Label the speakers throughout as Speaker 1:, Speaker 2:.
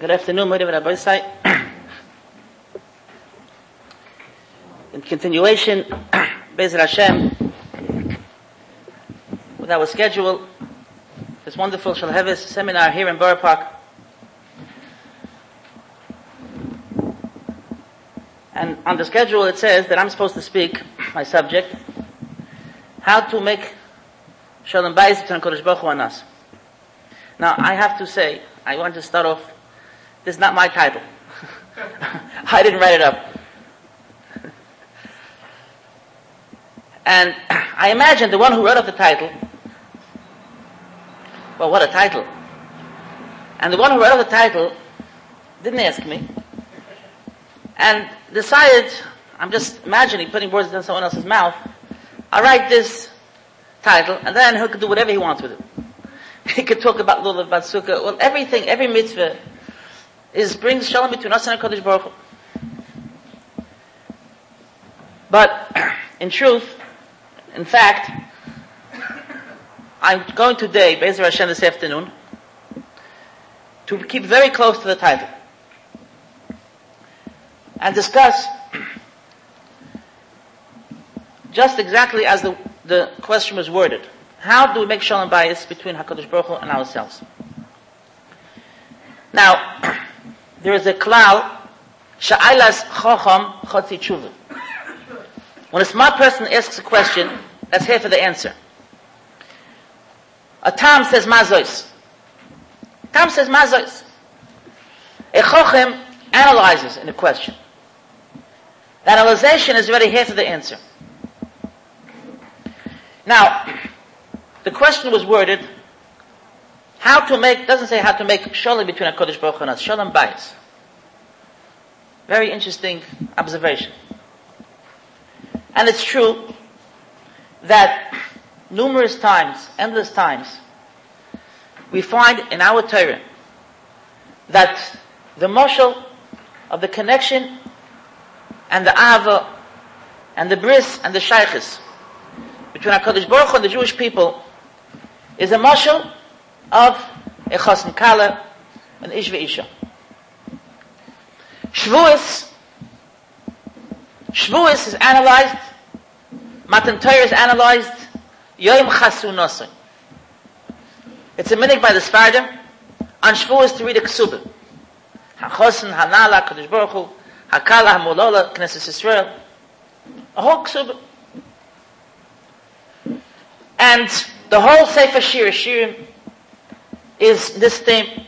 Speaker 1: Good afternoon, Moedim Rabbi. In continuation, Bezer Hashem, with our schedule, this wonderful Shalhevis seminar here in Borough Park. And on the schedule it says that I'm supposed to speak, my subject, how to make Shalom Bayis between Kodesh Baruch Hu and us. Now, I have to say, I want to start off this is not my title. I didn't write it up. And I imagine the one who wrote up the title, well, what a title. And the one who wrote up the title didn't ask me. And decided, I'm just imagining putting words in someone else's mouth, I'll write this title, and then he could do whatever he wants with it. He could talk about Lulav, about Sukkah, well, everything, every mitzvah, is brings shalom between us and Hakadosh Baruch Hu. But in truth, in fact, I'm going today, Bezer Hashem this afternoon, to keep very close to the title and discuss just exactly as the, the question was worded. How do we make shalom bayis between Hakadosh Baruch Hu and ourselves? Now, there is a klal, sha'ailas chocham chotzi tshuva. When a smart person asks a question, that's half of the answer. A Tam says mazois. Tam says mazois. A chochem analyzes in a question. The analyzation is already half of the answer. Now, the question was worded, how to make, doesn't say how to make shalom between a Kodesh Baruch Hu and us, shalom bayis. Very interesting observation. And it's true that numerous times, endless times, we find in our Torah that the moshel of the connection and the ava and the bris and the shaykhis between HaKadosh Baruch Hu and the Jewish people is a moshel of Echas and Kala and Ish Isha. Shavuos, Shavuos is analyzed, Matan Torah is analyzed, Yom Chasu Nosin. It's a minute by the Sfardim, on Shavuos to read a Ksubim. HaChosin, HaNala, Kadosh Baruch Hu, HaKala, HaMolola, Knesset Yisrael. A whole Ksubim. And the whole Sefer Shir, Shirim, is this theme.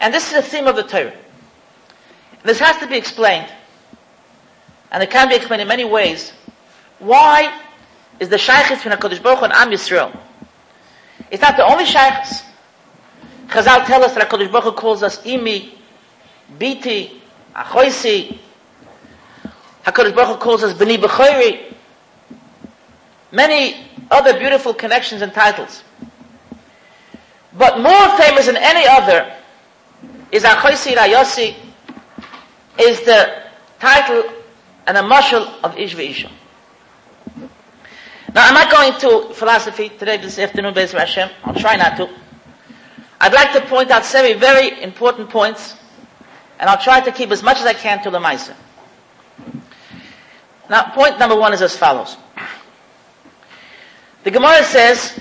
Speaker 1: And this is the theme of the Torah. This has to be explained. And it can be explained in many ways. Why is the Shaykhis between HaKadosh Baruch Hu and Am Yisrael? It's not the only Shaykhis. Chazal tell us that HaKadosh Baruch Hu calls us Imi, Biti, Achoisi. HaKadosh Baruch Hu calls us B'ni B'choiri. Many other beautiful connections and titles. But more famous than any other is Achoisi Rayosi, is the title and a mashal of Ish Isha. Now, I'm not going to philosophy today, this afternoon, Be'ez Hashem. I'll try not to. I'd like to point out several very important points, and I'll try to keep as much as I can to the Maisa. Now, point number one is as follows. The Gemara says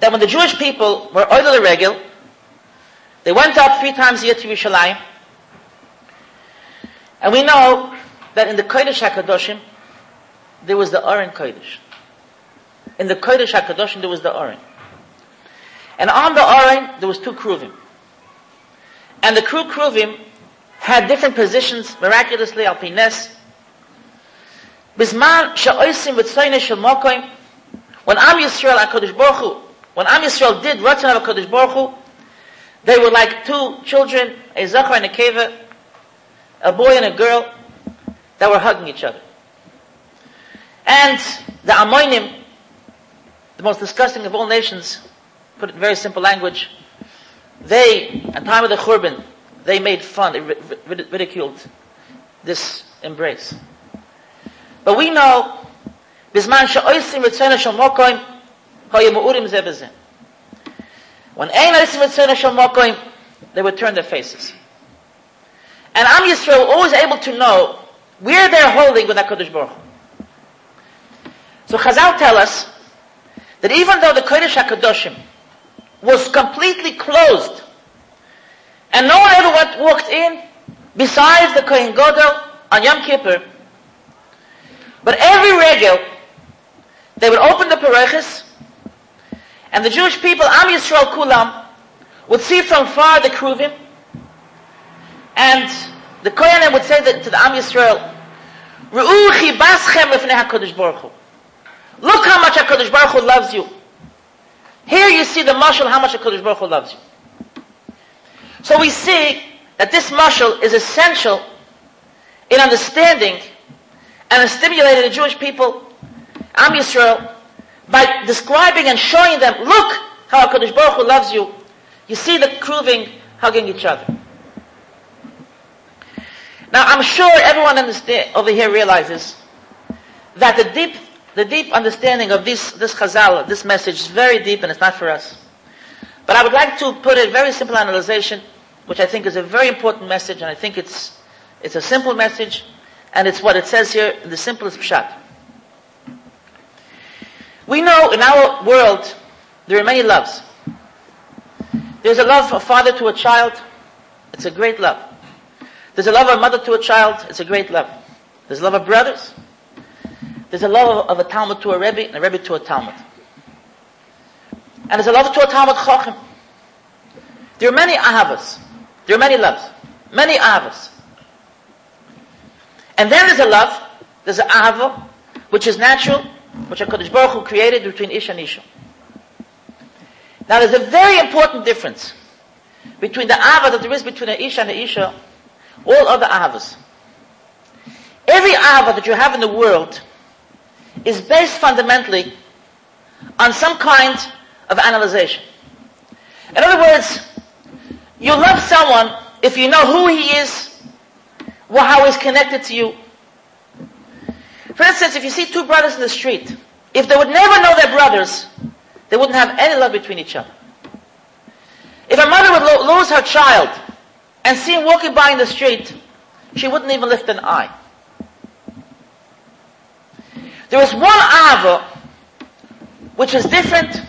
Speaker 1: that when the Jewish people were Oidel Regel, they went up three times a year to Yerushalayim, and we know that in the Kodesh HaKadoshim, there was the Oren Kodesh. In the Kodesh HaKadoshim, there was the Oren. And on the Oren, there was two Kruvim. And the crew Kruvim had different positions, miraculously, al Pines. Bisman sha'oisim v'tzoyne shel when Am Yisrael Kodesh Baruch Hu, when Am Yisrael did Ratzon HaKadosh Baruch Hu, they were like two children, a Zachar and a Keva, a boy and a girl, that were hugging each other. And the Amoinim, the most disgusting of all nations, put it in very simple language, they, at the time of the Khurban, they made fun, they ridiculed this embrace. But we know, Bisman she'oisim ritzena shel Hoye mu'urim ze beze. When ein alisim etzena shal mokoim, they would turn their faces. And Am Yisrael always able to know where they're holding with HaKadosh Baruch So Chazal tell us that even though the Kodesh HaKadoshim was completely closed and no one ever went, walked in besides the Kohen Gadol on Yom Kippur, but every regel, they would open the pareches and the Jewish people, Am Yisrael Kulam, would see from far the Kruvim and the Kohanim would say that to the Am Yisrael, Ru'u baschem lefnei HaKadosh Baruch Hu. Look how much HaKadosh Baruch Hu loves you. Here you see the mashal how much HaKadosh Baruch Hu loves you. So we see that this mashal is essential in understanding and stimulating the Jewish people, Am Yisrael, by describing and showing them, look how HaKadosh Baruch Hu loves you. You see the Kruvim hugging each other. Now I'm sure everyone over here realizes that the deep, the deep understanding of this, this chazal, this message is very deep and it's not for us. But I would like to put a very simple analysis, which I think is a very important message, and I think it's, it's a simple message, and it's what it says here in the simplest pshat. We know in our world there are many loves. There's a love of father to a child. It's a great love. There's a love of mother to a child. It's a great love. There's a love of brothers. There's a love of a Talmud to a Rebbe and a Rebbe to a Talmud. And there's a love to a Talmud Chochem. There are many ahavas. There are many loves. Many ahavas. And then there's a love, there's an ahava, which is natural, which HaKadosh Baruch Hu created between Ish and Isha. Now there's a very important difference between the ahava that there is between an Isha and an Isha all other avas. Every ava that you have in the world is based fundamentally on some kind of analysis. In other words, you love someone if you know who he is, how he's connected to you. For instance, if you see two brothers in the street, if they would never know they're brothers, they wouldn't have any love between each other. If a mother would lo- lose her child, and see him walking by in the street, she wouldn't even lift an eye. There is one Ava which is different,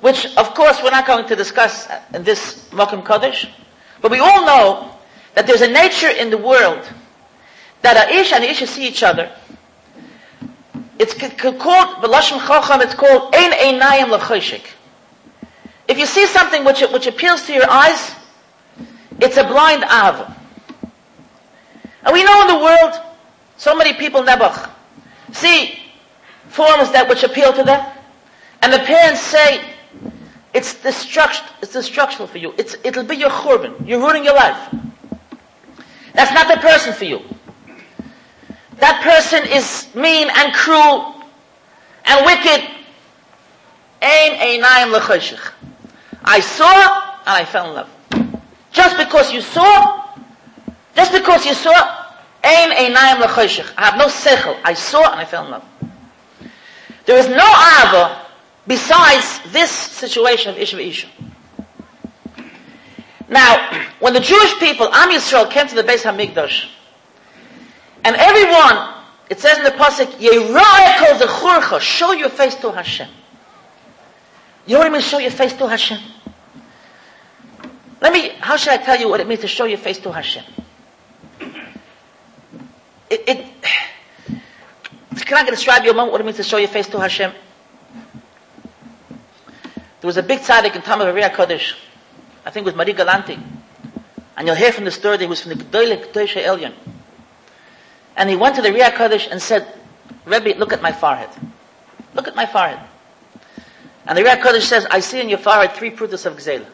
Speaker 1: which of course we're not going to discuss in this Mokum Kaddish, but we all know that there's a nature in the world that Ish and Isha see each other. It's called, B'Lashon Chacham, it's called Ein Einayim L'Choshik. If you see something which, which appeals to your eyes, it's a blind av. And we know in the world, so many people nebuch see forms that which appeal to them, and the parents say, it's destruct, it's destructional for you. It's, it'll be your churban. You're ruining your life. That's not the person for you. That person is mean and cruel and wicked. I saw and I fell in love. Just because you saw, just because you saw. I have no sechel. I saw and I fell in love. There is no ava besides this situation of Isha Isha. Now, when the Jewish people, Am Yisrael, came to the Beis Hamikdash, and everyone, it says in the pasuk, Yera'e the zechurcha, show your face to Hashem. You know what it means, show your face to Hashem? Let me, how should I tell you what it means to show your face to Hashem? It, it, can I describe you a moment what it means to show your face to Hashem? There was a big tzaddik in time of Kodesh. I think it was Marie Galanti. And you'll hear from the story that he was from the Gdoile Gdoisha Elyon. And he went to the Riyah Kodesh and said, Rebbe, look at my forehead. Look at my forehead. And the Riyah Kodesh says, I see in your forehead three prutas of Gzela.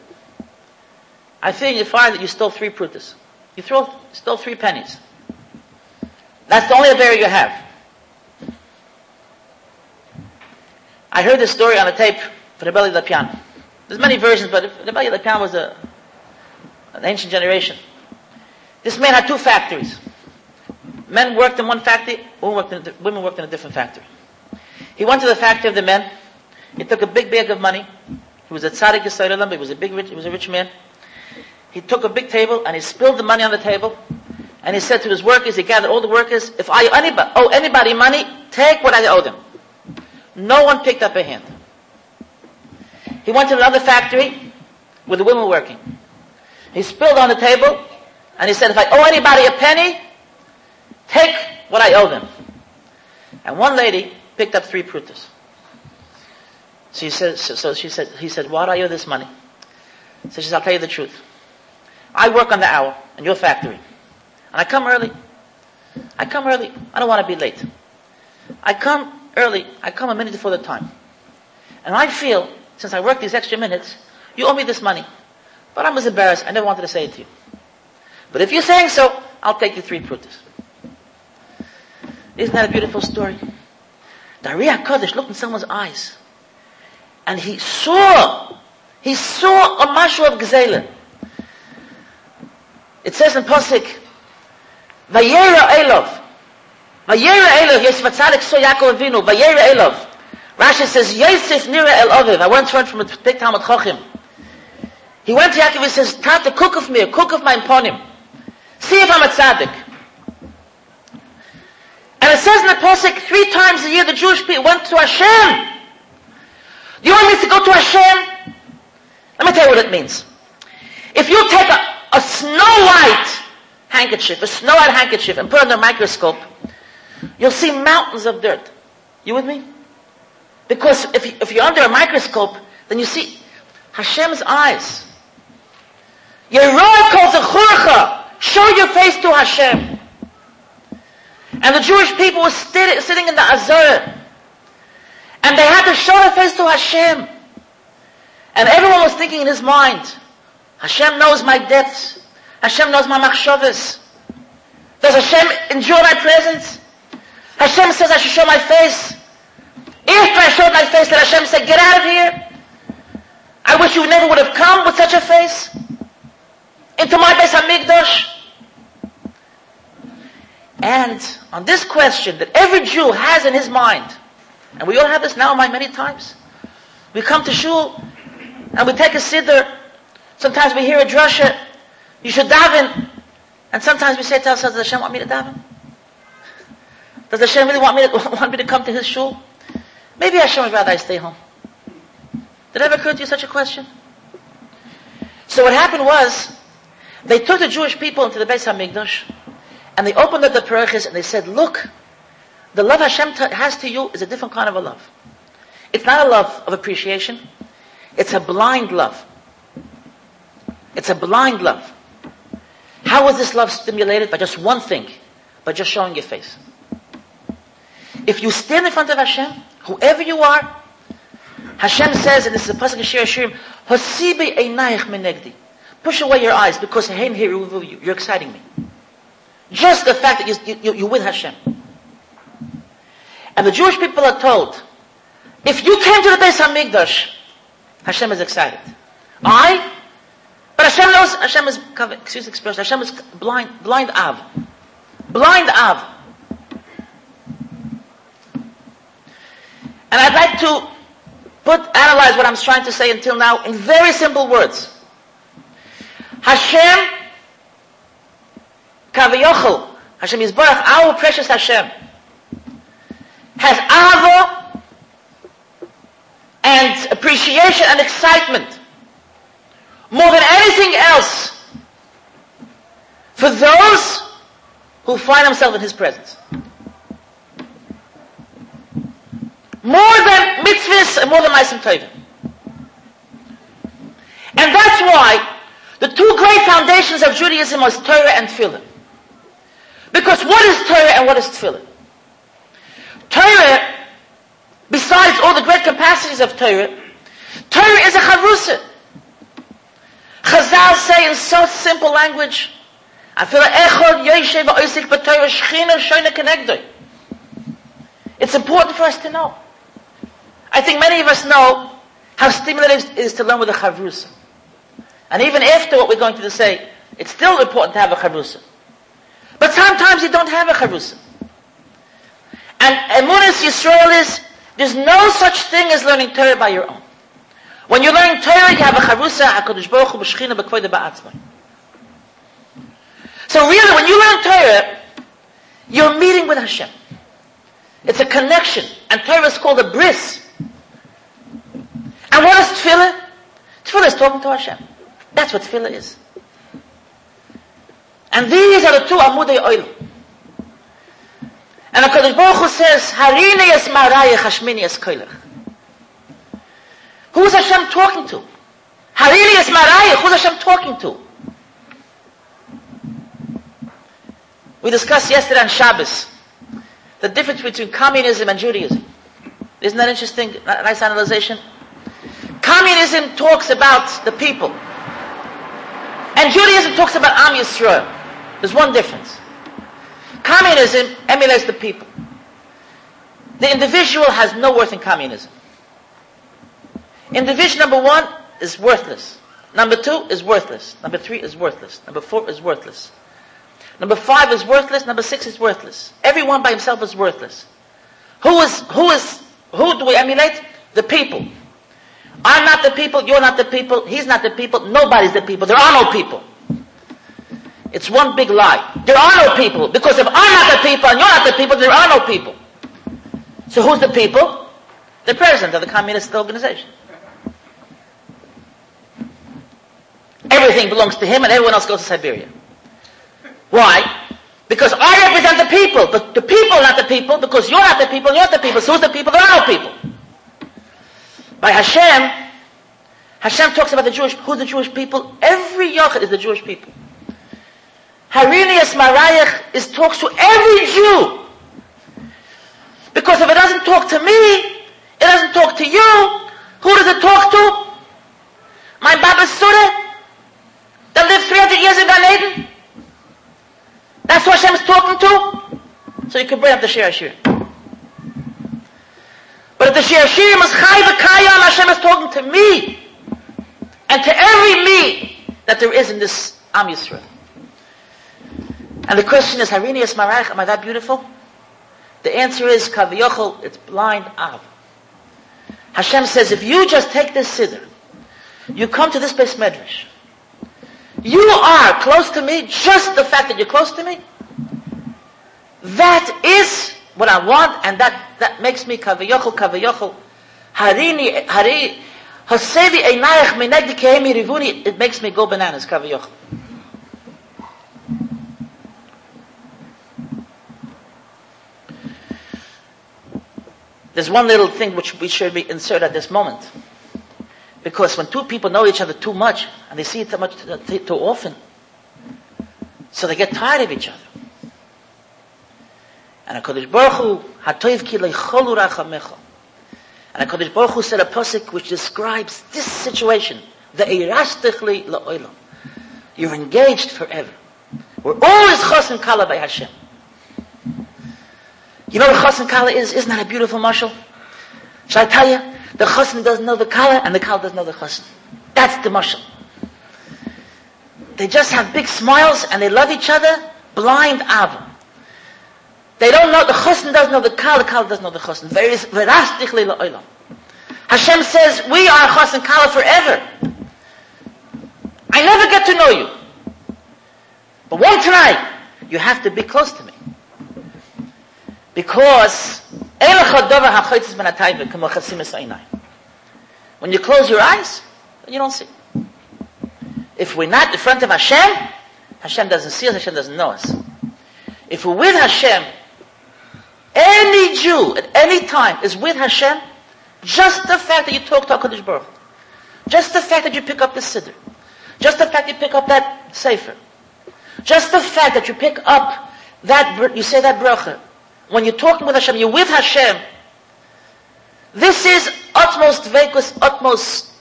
Speaker 1: I think you find that you stole three prutas. You throw, stole three pennies. That's the only affair you have. I heard this story on a tape for the Elya Lopian. There's many versions, but the Elya Lopian was a, an ancient generation. This man had two factories. Men worked in one factory, women worked in, women worked in a different factory. He went to the factory of the men. He took a big bag of money. He was a tzaddik but he was a big rich, he was a rich man. he took a big table and he spilled the money on the table. And he said to his workers, he gathered all the workers, if I anybody, owe anybody money, take what I owe them. No one picked up a hand. He went to another factory with the women working. He spilled on the table and he said, if I owe anybody a penny, take what I owe them. And one lady picked up three prutas. She he said, so, so she said, he said, why do I owe this money? So she said, I'll tell you the truth. I work on the hour in your factory. And I come early. I come early. I don't want to be late. I come early. I come a minute before the time. And I feel, since I work these extra minutes, you owe me this money. But I was embarrassed. I never wanted to say it to you. But if you're saying so, I'll take you three prutas. Isn't that a beautiful story? Riyah Kodesh looked in someone's eyes. And he saw, he saw a mashu of Gzela. It says in Pasik, Vayera Elov. Vayera Elov, Yosef Atzadik saw Yaakov Avinu, Vayera Elov. Rashi says, Yosef Nira El Oviv. I once heard from a big Talmud Chachim. He went to Yaakov and says, Tata, cook of me, cook of my ponim. See if I'm a tzaddik. And it says in the Pasuk, three times a year the Jewish people went to Hashem. Do you want me to go to Hashem? Let me tell you what it means. If you take a, a snow white handkerchief, a snow white handkerchief, and put it under a microscope, you'll see mountains of dirt. You with me? Because if, you, if you're under a microscope, then you see Hashem's eyes. Yeroah calls a churcha. Show your face to Hashem. And the Jewish people were sitting in the Azor. And they had to show their face to Hashem. And everyone was thinking in his mind, Hashem knows my debts. Hashem knows my machshavas. Does Hashem enjoy my presence? Hashem says I should show my face. If I showed my face, then Hashem said, get out of here. I wish you never would have come with such a face into my Beis Hamikdash. And on this question that every Jew has in his mind, and we all have this now in mind many times, we come to shul and we take a siddur. Sometimes we hear a drasha. You should daven. And sometimes we say to ourselves, does Hashem want me to daven? Does Hashem really want me to, want me to come to his shul? Maybe Hashem would rather I stay home. Did it ever occur to you such a question? So what happened was, they took the Jewish people into the Beis HaMikdash, and they opened up the pareches and they said, look, the love Hashem t- has to you is a different kind of a love. It's not a love of appreciation. It's a blind love. It's a blind love. How was this love stimulated? By just one thing. By just showing your face. If you stand in front of Hashem, whoever you are, Hashem says, and this is a pasuk in Shir Hashirim, einayich menegdi. Push away your eyes because you're exciting me. Just the fact that you, you, you're Hashem. And the Jewish people are told, if you came to the Beis Hamikdash, Hashem is excited. I? But Hashem knows, Hashem is, excuse the expression, Hashem is blind, blind Av. Blind Av. And I'd like to put, analyze what I'm trying to say until now in very simple words. Hashem, Kaviyochel, Hashem Yisbarach, our precious Hashem, has avo and appreciation and excitement more than anything else for those who find themselves in His presence. More than mitzvahs and more than Maisim Tovim. And that's why the two great foundations of Judaism was Torah and Tefillah. Because what is Torah and what is Tefillah? Torah, besides all the great capacities of Torah, Torah is a chavrusa. Chazal say in so simple language, it's important for us to know. I think many of us know how stimulating it is to learn with a chavrusa. And even after what we're going to say, it's still important to have a chavrusa. But sometimes you don't have a chavrusa. And Emunis Yisrael is, there's no such thing as learning Torah by your own. When you're learning Torah, you have a chavrusa, HaKadosh Baruch Hu, B'Shechina, B'Kvoida, Ba'atzmai. So really, when you learn Torah, you're meeting with Hashem. It's a connection. And Torah is called a bris. And what is tefillah? Tefillah is talking to Hashem. That's what tefillah is. And these are the two amudei oil. And HaKadosh Baruch Hu says, Harini es marayach hashmini es koilach. Who's Hashem talking to? Harini es marayach. Who's Hashem talking to? We discussed yesterday on Shabbos the difference between communism and Judaism. Isn't that interesting? Nice analyzation. Communism talks about the people. And Judaism talks about Am Yisrael. There's one difference. Communism emulates the people. The individual has no worth in communism. Individual number one is worthless. Number two is worthless. Number three is worthless. Number four is worthless. Number five is worthless. Number six is worthless. Everyone by himself is worthless. Who is, who is, who do we emulate? The people. I'm not the people, you're not the people, he's not the people, nobody's the people. There are no people. It's one big lie. There are no people. Because if I'm not the people and you're not the people, there are no people. So who's the people? The president of the communist organization. Everything belongs to him and everyone else goes to Siberia. Why? Because I represent the people, but the people are not the people, because you're not the people, you're not the people, so who's the people? There are no people. By Hashem, Hashem talks about the Jewish, who's the Jewish people? Every Yachid is the Jewish people. Harini es Marayach is talks to every Jew. Because if it doesn't talk to me, it doesn't talk to you, who does it talk to? My Baba Surah that lived 300 years in Gan Eden? That's who Hashem is talking to? So you can bring up the Shir Hashir. But if the Shir Hashir is Chai Hashem is talking to me. And to every me that there is in this Am Yisrael. And the question is, Harini es Marach, am I that beautiful? The answer is, Kaviyochel, it's blind Av. Hashem says, if you just take this Siddur, you come to this beis medrash, you are close to me, just the fact that you're close to me. That is what I want, and that, that makes me kavayochel, kavayochel. Harini, hari, hasevi einayach minegdi kehemi rivuni, it makes me go bananas, kavayochel. There's one little thing which we should be insert at this moment. Because when two people know each other too much, and they see it too much too, often, so they get tired of each other. And HaKadosh Baruch Hu, hatoiv ki leicholu rachamecha. And HaKadosh Baruch Hu said a pasuk which describes this situation. The eirashtichli la'olam. You're engaged forever. We're always chas and kala by Hashem. You know what chas and kala is? Isn't that a beautiful mashal? Shall I tell you? The chassan doesn't know the kala, and the kala doesn't know the chassan. That's the mashal. They just have big smiles, and they love each other, blind ava. They don't know, the chassan doesn't know the kala, the kala doesn't know the chassan. Hashem says, we are chassan kala forever. I never get to know you. But one tonight, you have to be close to me. Because when you close your eyes, you don't see. If we're not in front of Hashem, Hashem doesn't see us, Hashem doesn't know us. If we're with Hashem, any Jew at any time is with Hashem, just the fact that you talk to HaKadosh Baruch just the fact that you pick up the Siddur, just the fact you pick up that Sefer, just the fact that you pick up that, you say that bracha, when you're talking with Hashem, you're with Hashem. This is utmost vagus, utmost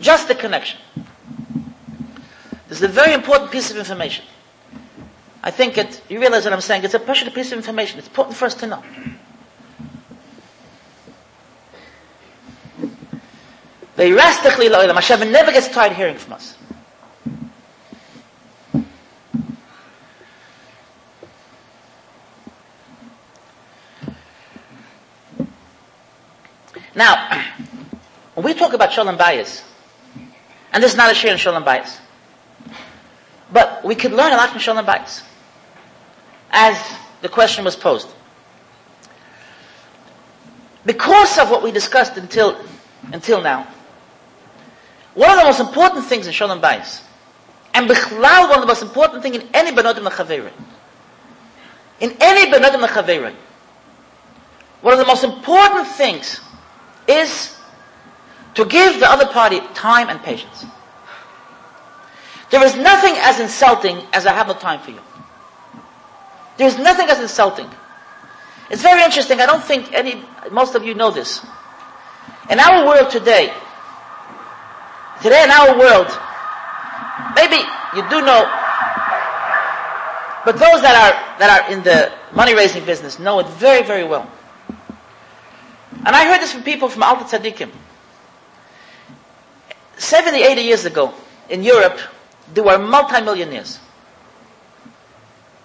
Speaker 1: just the connection. This is a very important piece of information. I think it, you realize what I'm saying, it's a precious piece of information. It's important for us to know. Hashem never gets tired hearing from us. Now, When we talk about Shalom Bayis, and this is not a share in Shalom Bayis, but we could learn a lot from Shalom Bayis, as the question was posed. Because of what we discussed until, until now, one of the most important things in Shalom Bayis, and Bichlal, one of the most important things in any Benodim Lechaverin, in any Benodim Lechaverin, one of the most important things is to give the other party time and patience. There is nothing as insulting as I have no time for you. There is nothing as insulting. It's very interesting. I don't think any, most of you know this. In our world today, today in our world, maybe you do know, but those that are, that are in the money raising business know it very, very well. And I heard this from people from Alta Tzadikim. 70, 80 years ago, in Europe, there were multimillionaires.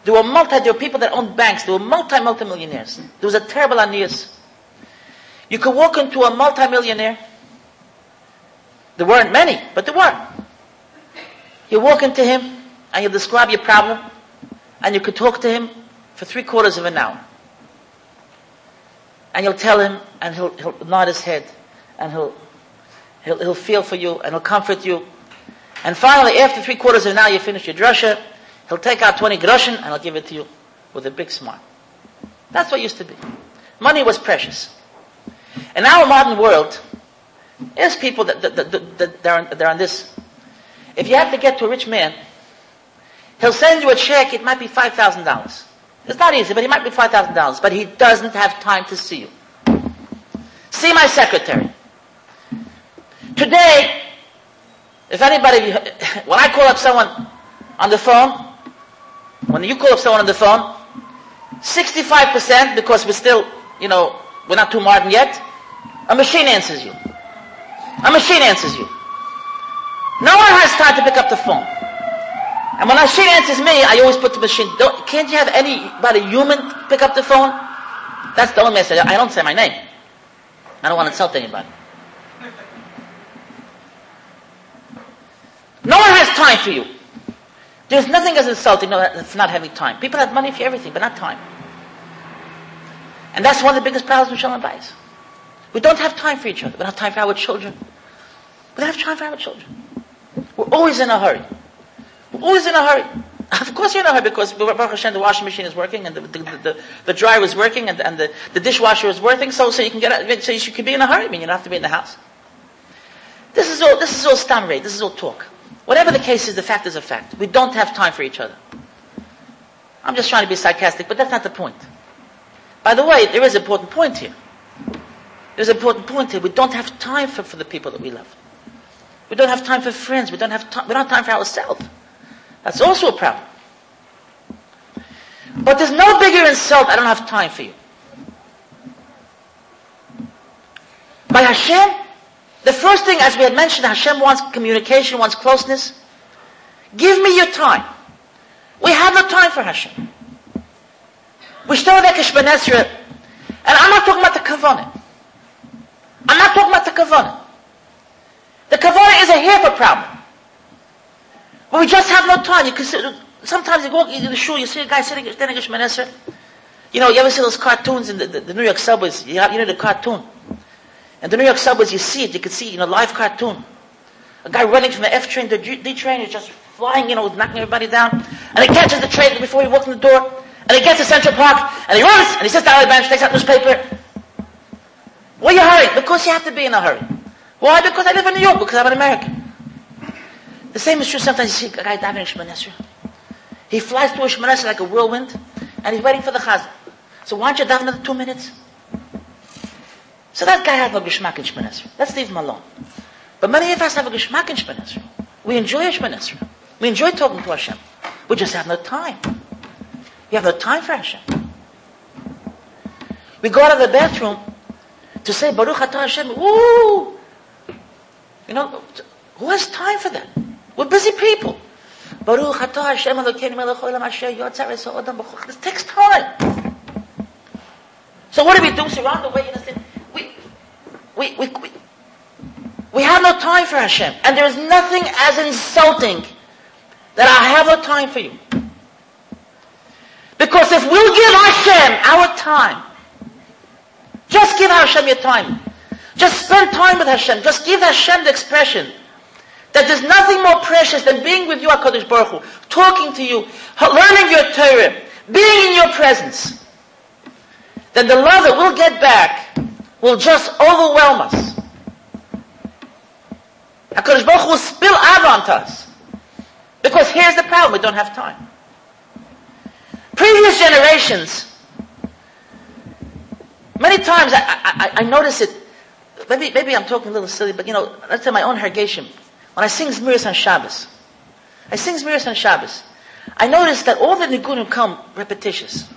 Speaker 1: There were multi, there were people that owned banks, there were multi, multimillionaires. There was a terrible annias. You could walk into a multimillionaire. There weren't many, but there were. You walk into him, and you describe your problem, and you could talk to him for three quarters of an hour. And you'll tell him, and he'll, he'll nod his head, and he'll, he'll, he'll feel for you, and he'll comfort you. And finally, after three quarters of an hour, you finish your drasha, he'll take out 20 groschen, and he'll give it to you with a big smile. That's what used to be. Money was precious. In our modern world, there's people that, that, that, that they're, on, they're on this. If you have to get to a rich man, he'll send you a check, it might be $5,000. It's not easy, but it might be $5,000, but he doesn't have time to see you. See my secretary. Today, if anybody, when I call up someone on the phone, when you call up someone on the phone, 65%, because we're still, you know, we're not too modern yet, a machine answers you. A machine answers you. No one has time to pick up the phone. And when a machine answers me, I always put the machine, can't you have anybody human pick up the phone? That's the only message. I don't say my name. I don't want to insult anybody. No one has time for you. There's nothing as insulting as not having time. People have money for everything, but not time. And that's one of the biggest problems with Shalom Bayis. We don't have time for each other. We don't have time for our children. We don't have time for our children. We're always in a hurry. We're Always in a hurry. Of course you know hurry because Baruch Hashem, the washing machine is working and the, the, the, the dryer is working and, and the, the dishwasher is working so, so you can get out, so you can be in a hurry. I mean, you don't have to be in the house. This is all, this is all stam This is all talk. Whatever the case is, the fact is a fact. We don't have time for each other. I'm just trying to be sarcastic, but that's not the point. By the way, there is an important point here. There's an important point here. We don't have time for, for the people that we love. We don't have time for friends. We don't have time, we don't have time for ourselves. That's also a problem. But there's no bigger insult, I don't have time for you. By Hashem, the first thing, as we had mentioned, Hashem wants communication, wants closeness. Give me your time. We have no time for Hashem. We still a Shemanesra, and I'm not talking about the Kavanah. I'm not talking about the Kavanah. The Kavanah is a a problem. But we just have no time. You sometimes you go in the shul, you see a guy sitting, standing in Shemanesra. You know, you ever see those cartoons in the, the, the New York subways? You, have, you know the cartoon. And the New York subways, you see it. You can see in a live cartoon. A guy running from the F train to the D train is just flying, you know, knocking everybody down. And he catches the train before he walks in the door. And he gets to Central Park, and he runs, and he sits down on the bench, takes out newspaper. Why are you hurrying? Because you have to be in a hurry. Why? Because I live in New York, because I'm an American. The same is true sometimes you see a guy diving in Shemanesra. He flies through Shemanesra like a whirlwind, and he's waiting for the chazan. So why don't you dive another two minutes? So that guy has no geschmack in Shemanesra. Let's leave him alone. But many of us have a geschmack in Shemanesra. We enjoy Shemanesra. We enjoy talking to Hashem. We just have no time. We have no time for Hashem. We go out of the bathroom to say Baruch Atah Hashem. Ooh! You know, who has time for that? We're busy people. Baruch Hashem melech asher. This takes time. So what do we do? So around the way, you understand? We, we, we, we, We have no time for Hashem. And there is nothing as insulting that I have no time for you. Because if we'll give Hashem our time, just give Hashem your time. Just spend time with Hashem. Just give Hashem the expression that there's nothing more precious than being with you, HaKadosh Baruch Hu, talking to you, learning your Torah, being in your presence. Then the love that we'll get back will just overwhelm us. HaKadosh Baruch Hu will spill out onto us. Because here's the problem, we don't have time. Previous generations, many times I, I, I notice it, maybe, maybe I'm talking a little silly, but you know, let's say my own Hergeshim. When I sing Zmiris on Shabbos, I sing Zmiris on Shabbos, I notice that all the Nigunim come repetitious.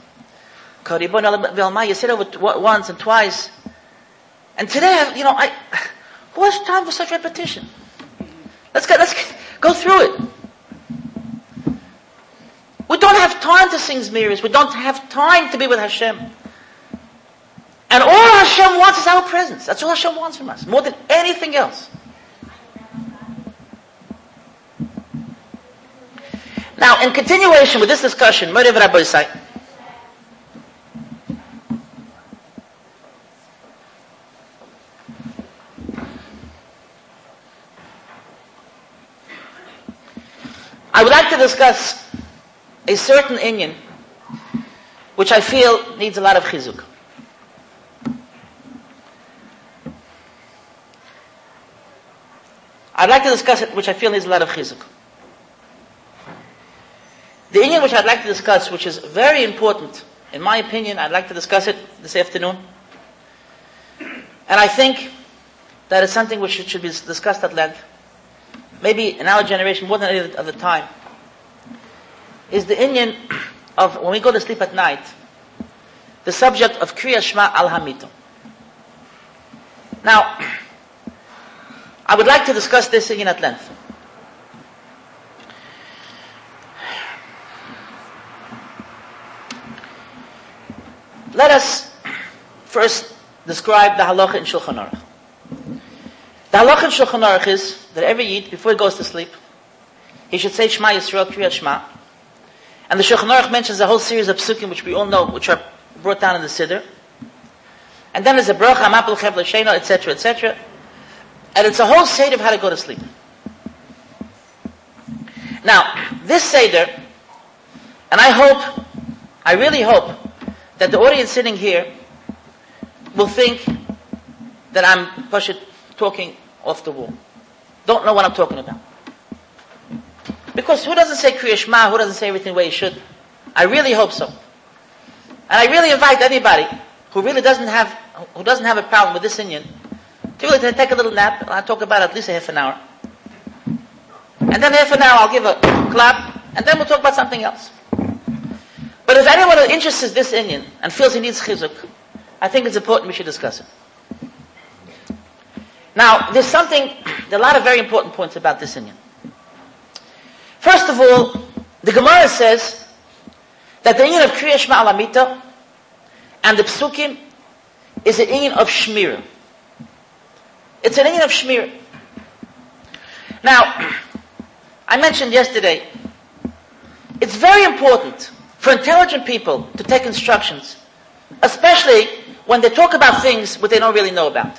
Speaker 1: You said over once and twice. And today, you know, I, who has time for such repetition? Let's go, let's go through it. We don't have time to sing Zmiris. We don't have time to be with Hashem. And all Hashem wants is our presence. That's all Hashem wants from us, more than anything else. Now, in continuation with this discussion, Moriv Rabbi I would like to discuss a certain inyan which I feel needs a lot of chizuk. I'd like to discuss it, which I feel needs a lot of chizuk. The inyan which I'd like to discuss, which is very important, in my opinion, I'd like to discuss it this afternoon. And I think that is something which should be discussed at length. Maybe in our generation more than any other time is the inyan of when we go to sleep at night, the subject of Kriya Shema. Now, I would like to discuss this inyan at length. Let us first describe the halacha in Shulchan Aruch. The halacha in Shulchan Aruch is that every Yid, before he goes to sleep, he should say Shema Yisrael Kriyat Shema, and the Shulchan Aruch mentions a whole series of psukim which we all know, which are brought down in the Siddur. And then there's a bracha, amapel chevle shena, etc., etc. And it's a whole seder of how to go to sleep. Now, this seder, and I hope, I really hope, that the audience sitting here will think that I'm pushing, talking off the wall. Don't know what I'm talking about. Because who doesn't say Kriya Shema? Who doesn't say everything the way he should? I really hope so. And I really invite anybody who really doesn't have, who doesn't have a problem with this inyan, to really take a little nap. I'll talk about at least a half an hour. And then half an hour I'll give a clap, and then we'll talk about something else. But if anyone is interested in this inyan and feels he needs chizuk, I think it's important we should discuss it. Now, there's something, there are a lot of very important points about this inyan. First of all, the Gemara says that the inyan of Kriya Shema Al Hamita and the Psukim is an inyan of Shmir. It's an inyan of Shmir. Now, I mentioned yesterday, it's very important for intelligent people to take instructions, especially when they talk about things what they don't really know about.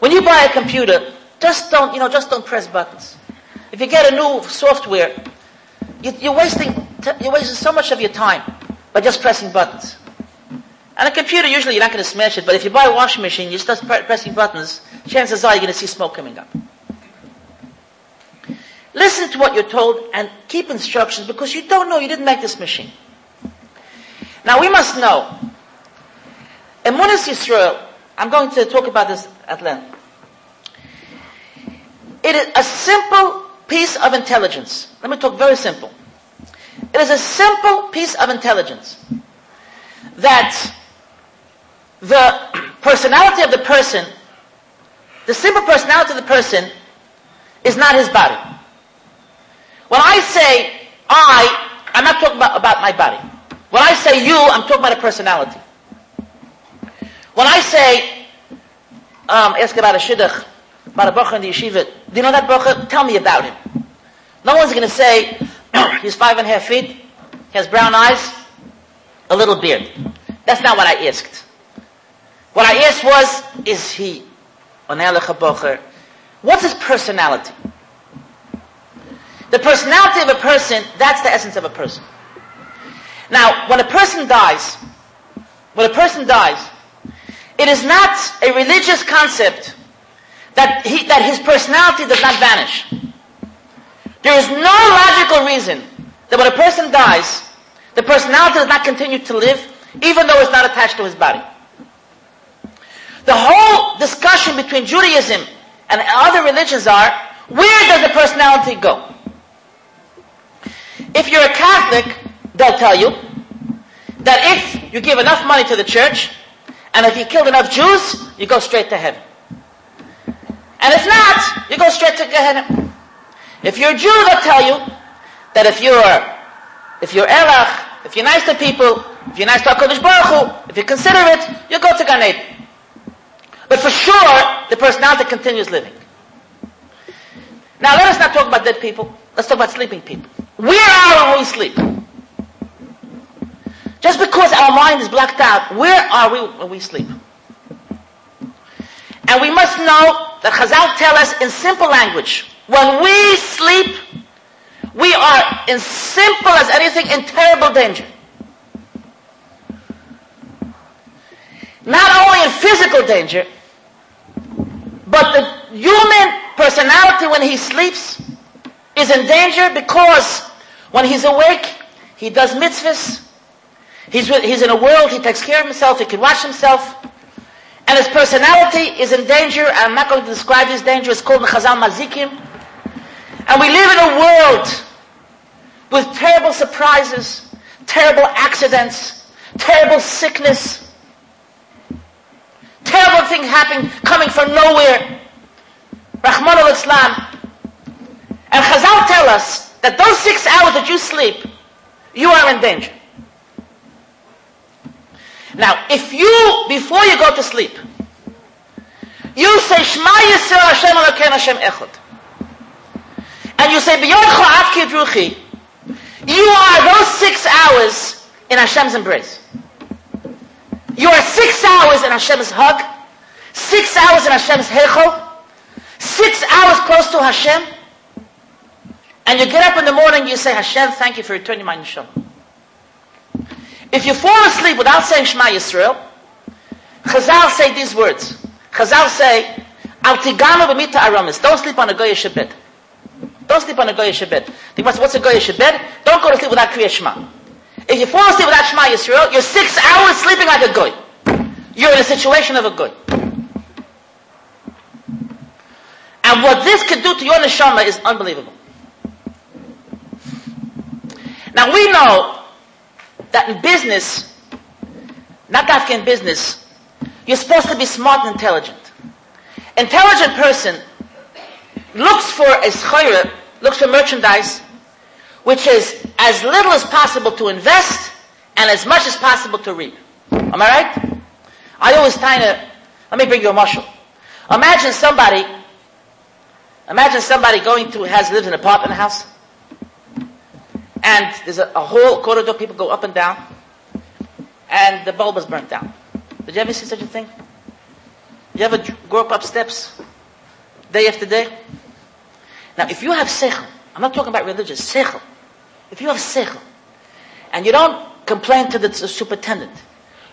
Speaker 1: When you buy a computer, just don't, you know, just don't press buttons. If you get a new software, you, are wasting, you're wasting so much of your time by just pressing buttons. And a computer, usually you're not going to smash it, but if you buy a washing machine, you start pre- pressing buttons, chances are you're going to see smoke coming up. Listen to what you're told and keep instructions because you don't know, you didn't make this machine. Now we must know, Emunas Yisrael, I'm going to talk about this at length. It is a simple piece of intelligence. Let me talk very simple. It is a simple piece of intelligence that the personality of the person, the simple personality of the person, is not his body. When I say I, I'm not talking about, about my body. When I say you, I'm talking about a personality. When I say, um, ask about a shidduch, about a bachur in the yeshiva. Do you know that bachur? Tell me about him. No one's going to say, he's five and a half feet, he has brown eyes, a little beard. That's not what I asked. What I asked was, is he an? What's his personality? The personality of a person, that's the essence of a person. Now, when a person dies, when a person dies, it is not a religious concept that, he, that his personality does not vanish. There is no logical reason that when a person dies, the personality does not continue to live, even though it's not attached to his body. The whole discussion between Judaism and other religions are, where does the personality go? If you're a Catholic, they'll tell you that if you give enough money to the church, and if you kill enough Jews, you go straight to heaven. And if not, you go straight to Gehenna. If you're a Jew, they'll tell you that if you're, if you're Erach, if you're nice to people, if you're nice to HaKadosh Baruch Hu, if you consider it, you go to Gan Eden. But for sure, the personality continues living. Now let us not talk about dead people. Let's talk about sleeping people. Where are we when we sleep? Just because our mind is blacked out, where are we when we sleep? And we must know that Chazal tell us in simple language, when we sleep, we are in simple as anything in terrible danger. Not only in physical danger, but the human personality when he sleeps is in danger because when he's awake, he does mitzvahs. He's, he's in a world, he takes care of himself, he can wash himself. And his personality is in danger. I'm not going to describe this danger. It's called Chazal Mazikim. And we live in a world with terrible surprises, terrible accidents, terrible sickness, terrible things happening, coming from nowhere. Rachmana litzlan. And Chazal tell us that those six hours that you sleep, you are in danger. Now, if you, before you go to sleep, you say, Shema Yisrael Hashem Elokein Hashem Echad. And you say, B'yod Cha'at Ruchi, you are those six hours in Hashem's embrace. You are six hours in Hashem's hug, six hours in Hashem's hechel, six hours close to Hashem, and you get up in the morning, you say, Hashem, thank you for returning my neshama. If you fall asleep without saying Shema Yisrael, Chazal say these words. Chazal say, Al tiganu b'mita aramis. Don't sleep on a goyish bed. Don't sleep on a goyish bed. What's, a goyish bed? Don't go to sleep without Kriya Shema. If you fall asleep without Shema Yisrael, you're six hours sleeping like a goy. You're in a situation of a goy. And what this can do to your neshama is unbelievable. Now we know that in business, not in business, you're supposed to be smart and intelligent. Intelligent person looks for a schayra, looks for merchandise, which is as little as possible to invest and as much as possible to reap. Am I right? I always kind of, let me bring you a mashal. Imagine somebody, imagine somebody going to, has, lived in an apartment house, and there's a, a whole corridor, people go up and down, and the bulb is burnt down. Did you ever see such a thing? You ever go up, up steps day after day? Now, if you have sechel, I'm not talking about religious, sechel. If you have sechel, and you don't complain to the superintendent,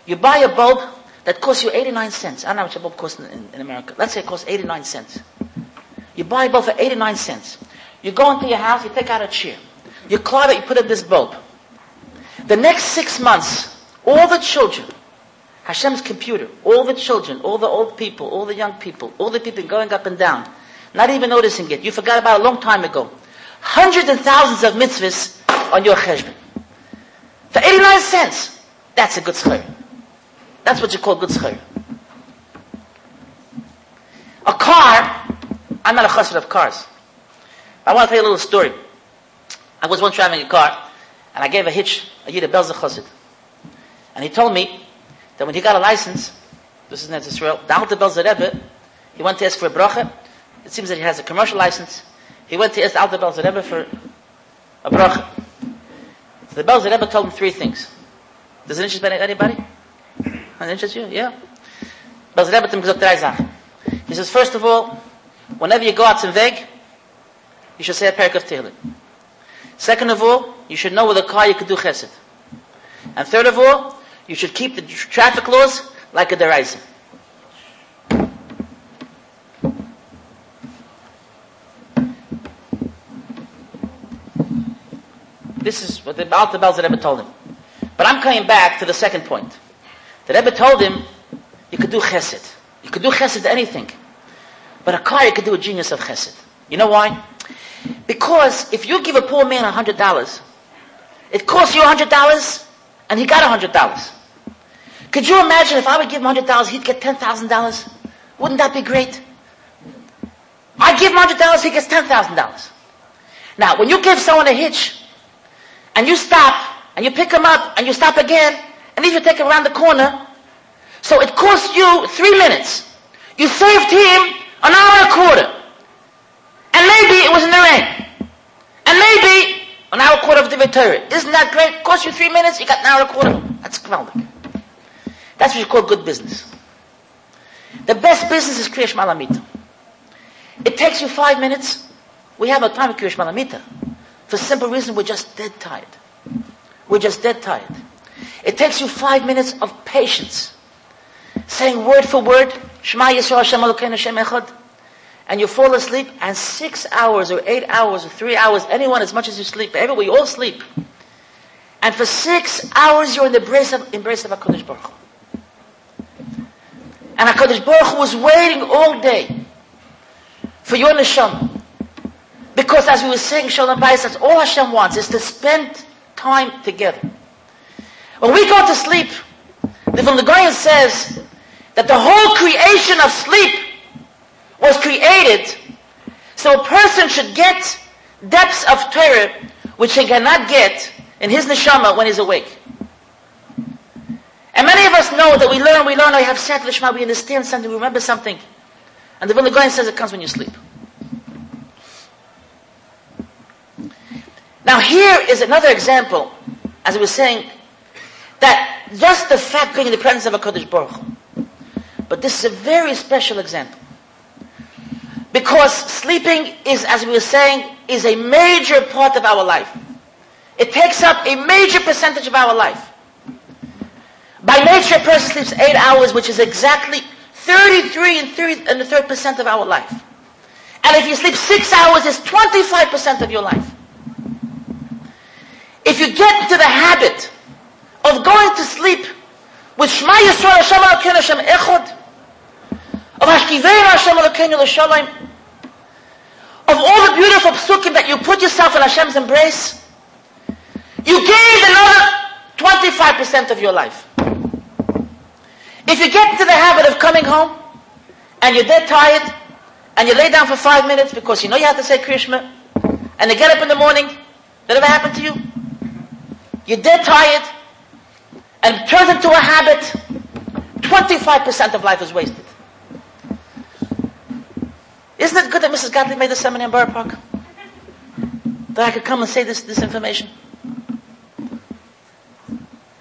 Speaker 1: you buy a bulb that costs you 89 cents. I don't know much a bulb costs in, in, in America. Let's say it costs 89 cents. You buy a bulb for 89 cents. You go into your house, you take out a chair. You climb it, you put in this bulb. The next six months, all the children, Hashem's computer, all the children, all the old people, all the young people, all the people going up and down, not even noticing it. You forgot about a long time ago. Hundreds and thousands of mitzvahs on your cheshbon. For 89 cents. That's a good schar. That's what you call good schar. A car, I'm not a chassid of cars. I want to tell you a little story. I was once driving a car, and I gave a hitch, a Yid Belzer Chassid. And he told me that when he got a license, this is in Israel, the Alter Belzer Rebbe, he went to ask for a bracha, It seems that he has a commercial license. He went to East Alta Belzer Rebbe for a bracha. So the Belzer Rebbe told him three things. Does it interest anybody? Does it interest you? Yeah. Belzer Rebbe drei Sachen. He says, first of all, whenever you go out zum Weg, you should say a parak of Tehillim. Second of all, you should know with a car you could do chesed. And third of all, you should keep the traffic laws like a deraisa. This is what the Baal Rebbe told him. But I'm coming back to the second point. The Rebbe told him, you could do chesed. You could do chesed anything. But a car, you could do a genius of chesed. You know why? Because if you give a poor man a hundred dollars, it costs you a hundred dollars, and he got a hundred dollars. Could you imagine if I would give him hundred dollars, he'd get ten thousand dollars? Wouldn't that be great? I give him hundred dollars, he gets ten thousand dollars. Now, when you give someone a hitch, and you stop, and you pick him up, and you stop again, and then you take him around the corner, so it cost you three minutes. You saved him an hour and a quarter. And maybe it was And maybe an hour a quarter of the Torah. Isn't that great? Cost you three minutes, you got an hour a quarter. That's geweldig. That's what you call good business. The best business is Krias Shema Al Hamita. It takes you five minutes. We have no time for Krias Shema Al Hamita. For simple reason we're just dead tired. We're just dead tired. It takes you five minutes of patience. Saying word for word, Shema Yisrael Hashem Elokeinu Hashem Echad. And you fall asleep, and six hours or eight hours or three hours, anyone as much as you sleep, everybody, we all sleep. And for six hours you're in the embrace of, embrace of HaKadosh Baruch Hu. And HaKadosh Baruch Hu was waiting all day for your neshama. Because as we were saying, Shalom Bayis, that's all Hashem wants, is to spend time together. When we go to sleep, the Vilna says that the whole creation of sleep was created so a person should get depths of Torah which he cannot get in his neshama when he's awake. And many of us know that we learn, we learn, I have said Lishma, we understand something, we remember something. And the Vilna Gaon says it comes when you sleep. Now here is another example, as I was saying, that just the fact being in the presence of a Kodesh Baruch But this is a very special example. Because sleeping is, as we were saying, is a major part of our life. It takes up a major percentage of our life. By nature, a person sleeps eight hours, which is exactly 33 and, 30, and the third percent of our life. And if you sleep six hours, it's 25% of your life. If you get into the habit of going to sleep with Shema Yisrael Hashem Elokeinu Hashem of Hashkivein Hashem Elokeinu L'Shalom, of all the beautiful psukim that you put yourself in Hashem's embrace, you gave another 25% of your life. If you get into the habit of coming home and you're dead tired and you lay down for five minutes because you know you have to say Krishma and you get up in the morning, that ever happened to you? You're dead tired and turns into a habit, 25% of life is wasted. Isn't it good that Mrs. Gottlieb made the seminar in Borough Park? That I could come and say this, this information?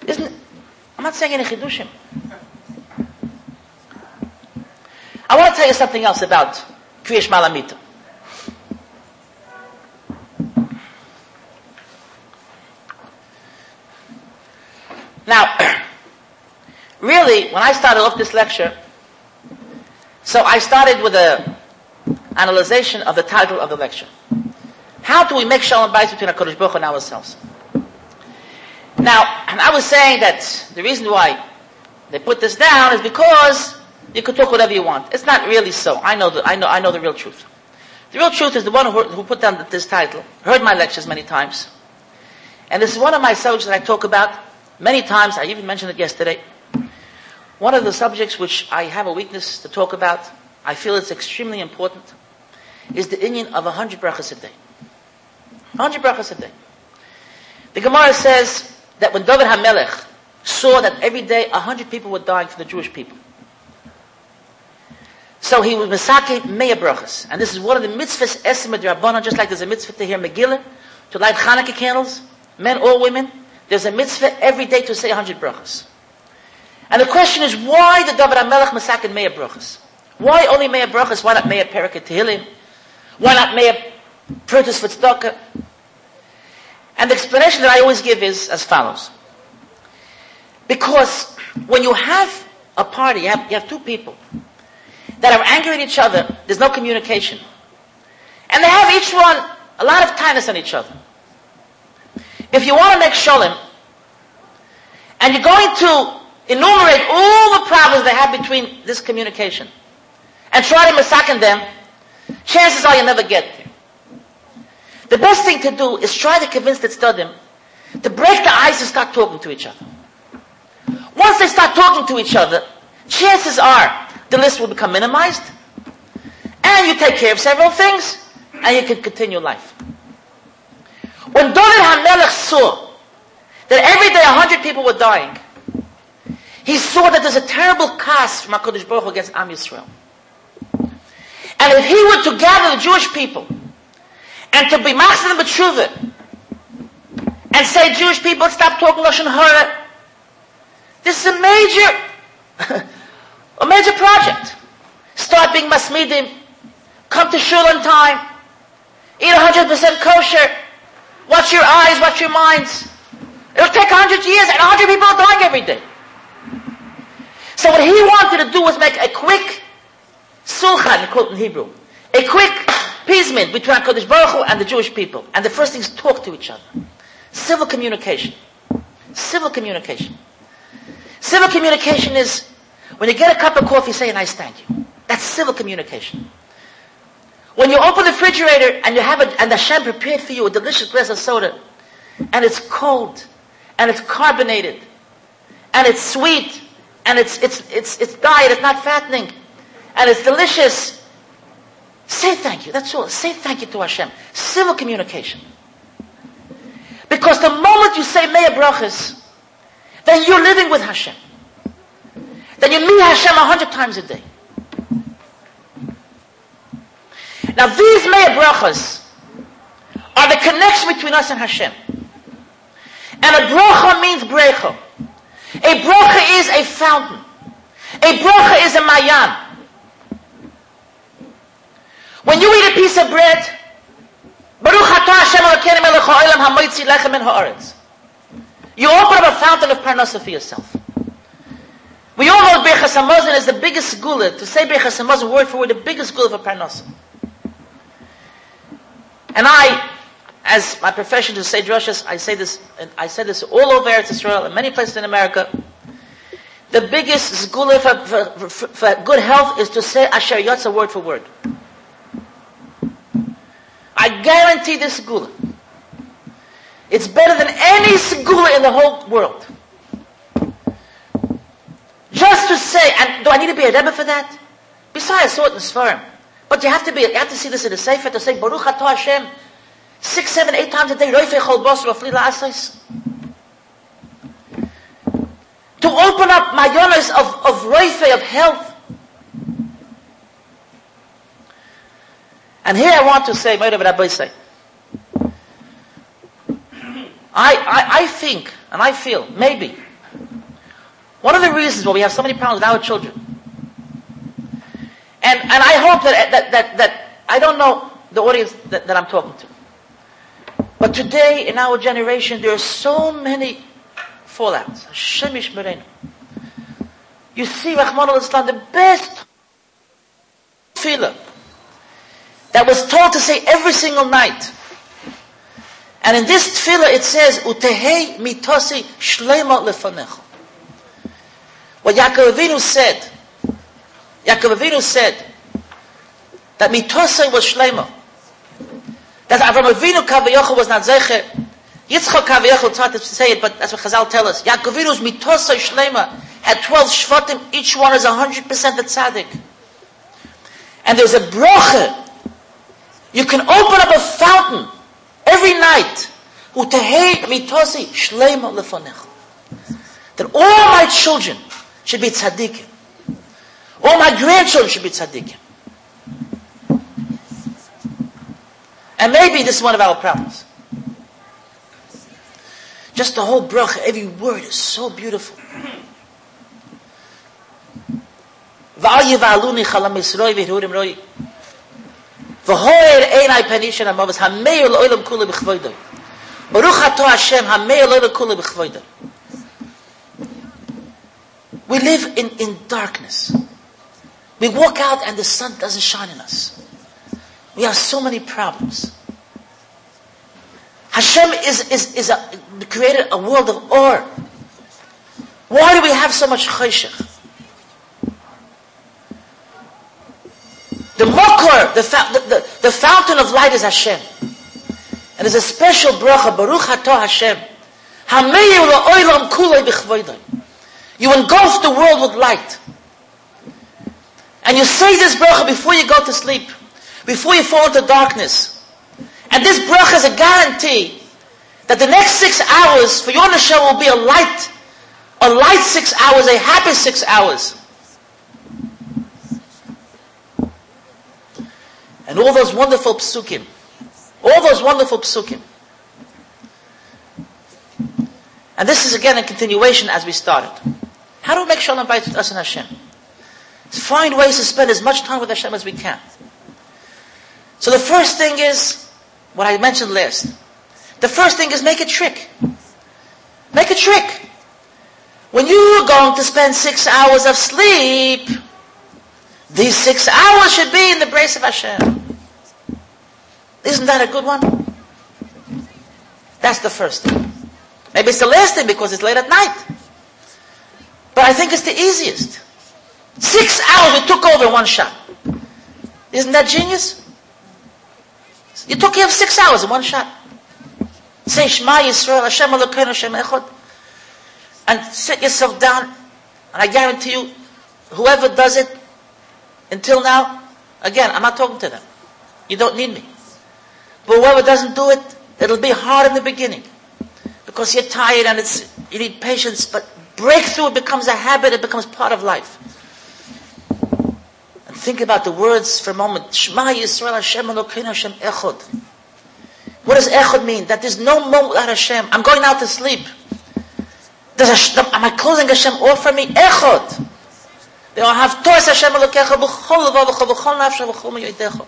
Speaker 1: Isn't it? I'm not saying any chidushim. I want to tell you something else about Krias Shema Al Hamita. Now, really, when I started off this lecture, so I started with a analyzation of the title of the lecture. How do we make shalom bayis between HaKadosh Baruch Hu and ourselves? Now, and I was saying that the reason why they put this down is because you could talk whatever you want. It's not really so. I know the, I know, I know the real truth. The real truth is the one who, who put down this title, heard my lectures many times. And this is one of my subjects that I talk about many times. I even mentioned it yesterday. One of the subjects which I have a weakness to talk about, I feel it's extremely important, is the inyan of a hundred brachas a day. A hundred brachas a day. The Gemara says that when David HaMelech saw that every day a hundred people were dying for the Jewish people, So he was Misake Meya Brachas. And this is one of the mitzvahs Esim Rabbanon, just like there's a mitzvah to hear Megillah, to light Hanukkah candles, men or women. There's a mitzvah every day to say a 100 brachas. And the question is, why did David HaMelech Misake Meya Brachas? Why only Meya Brachas? Why not Meya Perikat Tehillim? Why not Meya Prutus Tzedakah? And the explanation that I always give is as follows. Because when you have a party, you have, you have two people that are angry at each other, there's no communication. And they have each one a lot of kindness on each other. If you want to make shalom, and you're going to enumerate all the problems they have between this communication, and try to massacre them, chances are you'll never get there. The best thing to do is try to convince the tzaddim to break the ice and start talking to each other. Once they start talking to each other, chances are the list will become minimized, and you take care of several things, and you can continue life. When David HaMelech saw that every day a hundred people were dying, he saw that there's a terrible curse from HaKadosh Baruch Hu against Am Yisrael. And if he were to gather the Jewish people and to be Machzim B'tshuva and say, Jewish people, stop talking Lashon Hara, this is a major, a major project. Start being Masmidim, come to shul on time, eat 100% kosher, watch your eyes, watch your minds. It'll take 100 years and 100 people are dying every day. So what he wanted to do was make a quick sulchan, quote in Hebrew, a quick appeasement between HaKadosh Baruch Hu and the Jewish people. And the first thing is talk to each other. Civil communication. Civil communication. Civil communication is when you get a cup of coffee, say a nice thank you. That's civil communication. When you open the refrigerator and you have a, and Hashem prepared for you a delicious glass of soda, and it's cold, and it's carbonated, and it's sweet, and it's, it's, it's, it's diet, it's not fattening, and it's delicious. Say thank you. That's all. Say thank you to Hashem. Civil communication. Because the moment you say Meya Brachas, then you're living with Hashem. Then you meet Hashem a hundred times a day. Now these Meya Brachas are the connection between us and Hashem. And a bracha means brecha. A bracha is a fountain. A bracha is a mayan. When you eat a piece of bread, Baruch atah Hashem Elokeinu melech ha'olam lechem. You open up a fountain of parnasa for yourself. We all know Birchas Hamazon is the biggest gula. To say Birchas Hamazon word for word, the biggest gula for parnasa. And I, as my profession to say drushes, I say this, I say this all over Eretz Israel and many places in America. The biggest zgula for, for, for, for, good health is to say Asher Yotzar word for word. I guarantee this segula. It's better than any segula in the whole world. Just to say, and do I need to be a Rebbe for that? Besides, I saw it in Sfarim. But you have to be, you have to see this in the Sefer to say, Baruch Atah Hashem, six, seven, eight times a day, Roifei Chol Bosra, Flila Asais. To open up my yonas of, of Roifei, of health, And here I want to say, Meir Rabbi say, I, I, I think, and I feel, maybe, one of the reasons why we have so many problems with our children, and, and I hope that, that, that, that I don't know the audience that, that I'm talking to, but today in our generation there are so many fallouts. Shemish Merenu. You see, Rachmana litzlan, the best feeler that was told to say every single night. And in this tefillah it says, Utehei mitosi shlema lefanecha. What Yaakov Avinu said, Yaakov Avinu said, that mitosi was shlema. That Avram Avinu Kavayocha was not zecher. Yitzchak Kavayocha tried to say it, but that's what Chazal tell us. Yaakov Avinu's mitosi shlema had 12 shvatim, each one is 100% the tzaddik. And there's a broche you can open up a fountain every night. That all my children should be tzaddikim. All my grandchildren should be tzaddikim. And maybe this is one of our problems. Just the whole bracha, every word is so beautiful. Einai lo'olam kula b'chvoidoi. Baruch ato Hashem hameir lo'olam kula b'chvoidoi. We live in, in darkness. We walk out and the sun doesn't shine on us. We have so many problems. Hashem is, is, is a, created a world of ore. Why do we have so much chayshach? The mokor, the, the, the, the, fountain of light is Hashem. And there's a special bracha, Baruch Hato Hashem. You engulf the world with light. And you say this bracha before you go to sleep before you fall into darkness. And this bracha is a guarantee that the next six hours for your neshama will be a light, a light six hours, a happy six hours. And all those wonderful psukim, all those wonderful psukim. And this is again a continuation as we started. How do we make shalom bayit with us and Hashem? Find ways to spend as much time with Hashem as we can. So the first thing is what I mentioned last. The first thing is make a trick. Make a trick. When you are going to spend six hours of sleep, these six hours should be in the brace of Hashem. Isn't that a good one? That's the first thing. Maybe it's the last thing because it's late at night. But I think it's the easiest. Six hours we took over one shot. Isn't that genius? You took care of six hours in one shot. Say Shema Yisrael, Hashem Elokeinu, Hashem Echad. And sit yourself down, and I guarantee you, whoever does it until now, again, I'm not talking to them. You don't need me. But whoever doesn't do it, it'll be hard in the beginning. Because you're tired and it's, you need patience, but breakthrough becomes a habit, it becomes part of life. And think about the words for a moment. Shema Yisrael Hashem Elokeinu Hashem Echad. What does Echad mean? That there's no moment without Hashem. I'm going out to sleep. Hashem, am I closing Hashem off for me? Echad. They all have Toras Hashem Elokecha b'chol levav.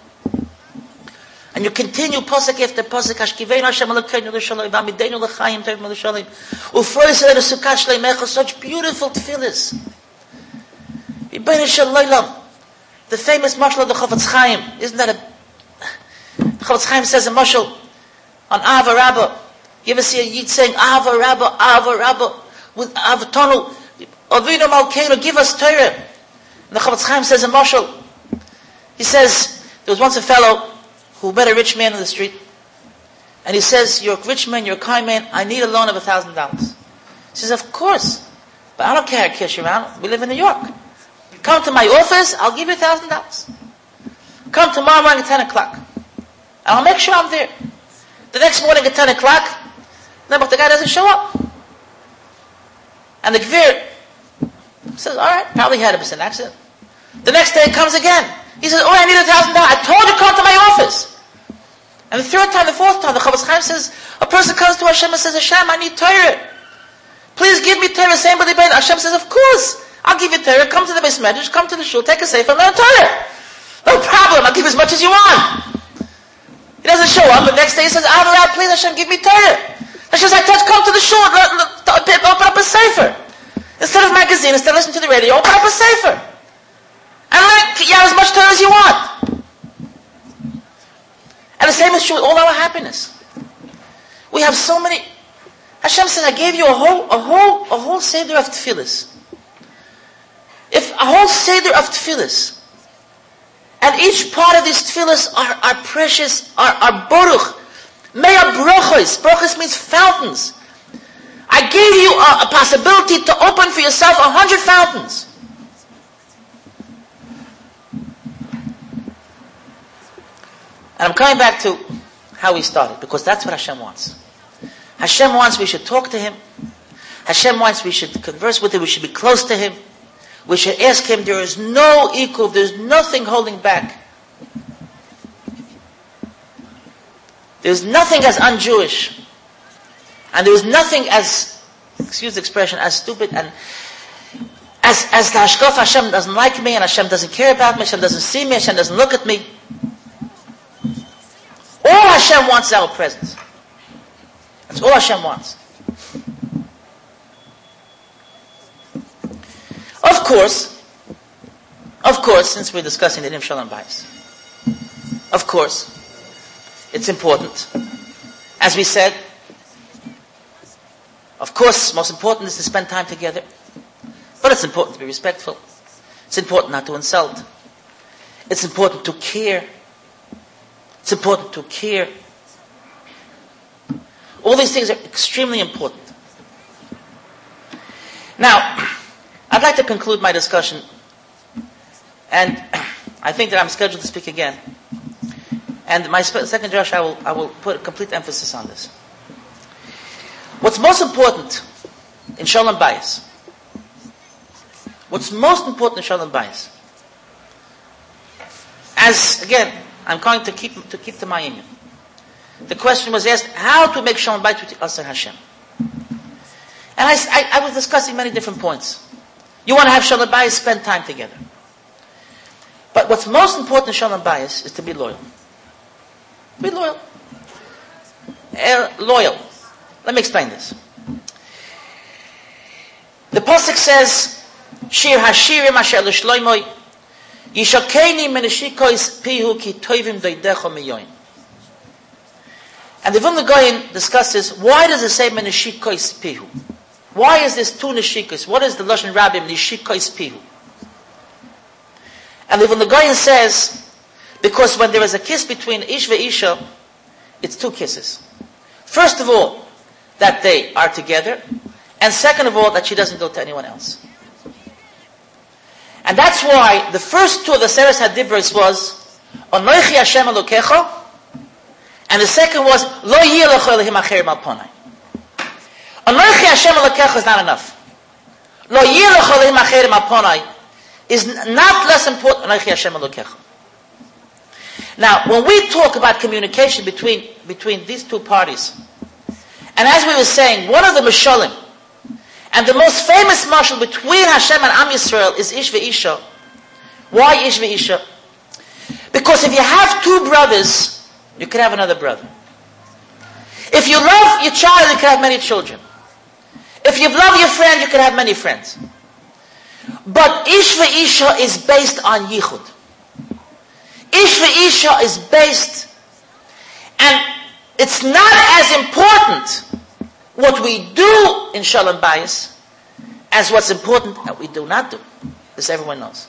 Speaker 1: And you continue posik after posik, Hashkiveinu Hashem Elokeinu l'shalom, v'amideinu l'chaim tev l'shalom, u'frois el sukkah shleimecha, such beautiful tefillahs. Yibbeinu shalom. The famous mashal of the Chofetz Chaim, isn't that a... The Chofetz Chaim says a mashal on Ava Rabba. You ever see a Yid saying, Ava Rabba, Ava Rabba, with Ava Tonu, Avinu Malkeinu, give us Torah. And the Chofetz Chaim says a mashal. He says, there was once a fellow who met a rich man in the street, and he says, you're a rich man, you're a kind man, I need a loan of a thousand dollars. He says, of course, but I don't carry cash around, we live in New York. Come to my office, I'll give you a thousand dollars. Come tomorrow morning at ten o'clock. And I'll make sure I'm there. The next morning at ten o'clock, then but the guy doesn't show up. And the Gvir says, all right, probably had a an accident. The next day it comes again. He says, oh, I need a thousand dollars. I told you to come to my office. And the third time, the fourth time, the Chofetz Chaim says, a person comes to Hashem and says, Hashem, I need Torah. Please give me Torah. Same but Hashem says, of course. I'll give you Torah, come to the beis medrash, come to the shul, take a safe and learn Torah. No problem, I'll give as much as you want. He doesn't show up, but next day he says, Avrah, please Hashem, give me Torah. Hashem says, I touch, come to the shul, open up a sefer. Instead of magazine, instead of listening to the radio, open up a sefer. And learn yeah, as much Torah as you want. And the same is true with all our happiness. We have so many. Hashem says, I gave you a whole, a whole, a whole seder of tefillahs. If a whole seder of tefillahs, and each part of these tefillahs are, are precious, are, are baruch, Mea brochos. Brochos means fountains. I gave you a, a, possibility to open for yourself a hundred fountains. And I'm coming back to how we started, because that's what Hashem wants. Hashem wants we should talk to Him. Hashem wants we should converse with Him, we should be close to Him. We should ask him, there is no equal, there's nothing holding back. There's nothing as un-Jewish. And there is nothing as, excuse the expression, as stupid and as, as the Hashkof Hashem doesn't like me and Hashem doesn't care about me, Hashem doesn't see me, Hashem doesn't look at me. All Hashem wants is our presence. That's all Hashem wants. Of course, of course, since we're discussing the Nim Shalom Bayis, of course, it's important. As we said, of course, most important is to spend time together. But it's important to be respectful. It's important not to insult. It's important to care. It's important to care. All these things are extremely important. Now, I'd like to conclude my discussion, and I think that I'm scheduled to speak again. And my second Josh, I will, I will put a complete emphasis on this. What's most important in Shalom Bayis, what's most important in Shalom Bayis, as again, I'm going to keep to keep my inyan. The question was asked, how to make Shalom Bayis with us and Hashem? And I, I, I, was discussing many different points. You want to have Shalom Bayis, spend time together. But what's most important in Shalom Bayis is to be loyal. Be loyal. Uh, loyal. Let me explain this. The Pasuk says, Shir Hashirim Asher L'Shloimoi, Yishakeni Meneshikois Pihu Ki Toivim Doidecho Miyoin. And the Vilna discusses, why does it say Meneshikois Pihu? Why is this two Neshikos? What is the Lashon Rabbim Neshikois Pihu? And the Vilna says, because when there is a kiss between Ish and Isha, it's two kisses. First of all, that they are together, and second of all, that she doesn't go to anyone else. And that's why the first two of the Seres Hadibros was Onoichi Hashem Elokecho, and the second was Lo Yilecho Elohim Acherim Alponai. Onoichi Hashem Elokecho is not enough. Lo Yilecho Elohim Acherim Alponai is not less important Onoichi Hashem Elokecho. Now, when we talk about communication between, between these two parties, and as we were saying, one of the Mishalim, and the most famous mashal between Hashem and Am Yisrael is Ish Isha. Why Ish Isha? Because if you have two brothers, you can have another brother. If you love your child, you can have many children. If you love your friend, you can have many friends. But Ish Isha is based on Yichud. Ish Isha is based, and it's not as important what we do in Shalom Bayis as what's important that we do not do. This everyone knows.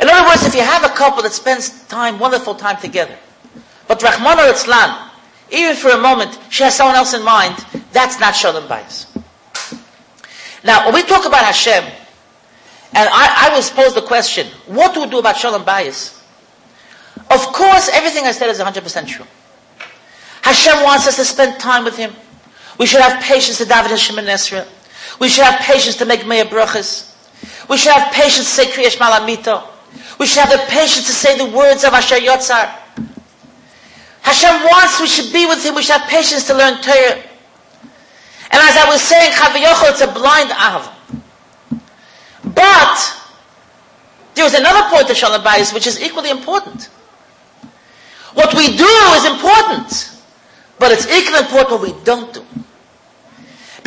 Speaker 1: In other words, if you have a couple that spends time, wonderful time together, but Rachmana litzlan, even for a moment, she has someone else in mind, that's not Shalom Bayis. Now, when we talk about Hashem, and I, I was posed the question, what do we do about Shalom Bayis? Of course, everything I said is 100% true. Hashem wants us to spend time with Him. We should have patience to daven and Esra. We should have patience to make Meir Brachas. We should have patience to say Krias Shema Al Hamito. We should have the patience to say the words of Asher Yotzar. Hashem wants we should be with Him. We should have patience to learn Torah. And as I was saying, Chaviyocho, it's a blind Av. But, there is another point of Shalom Bayis which is equally important. What we do is important. But it's equally important what we don't do.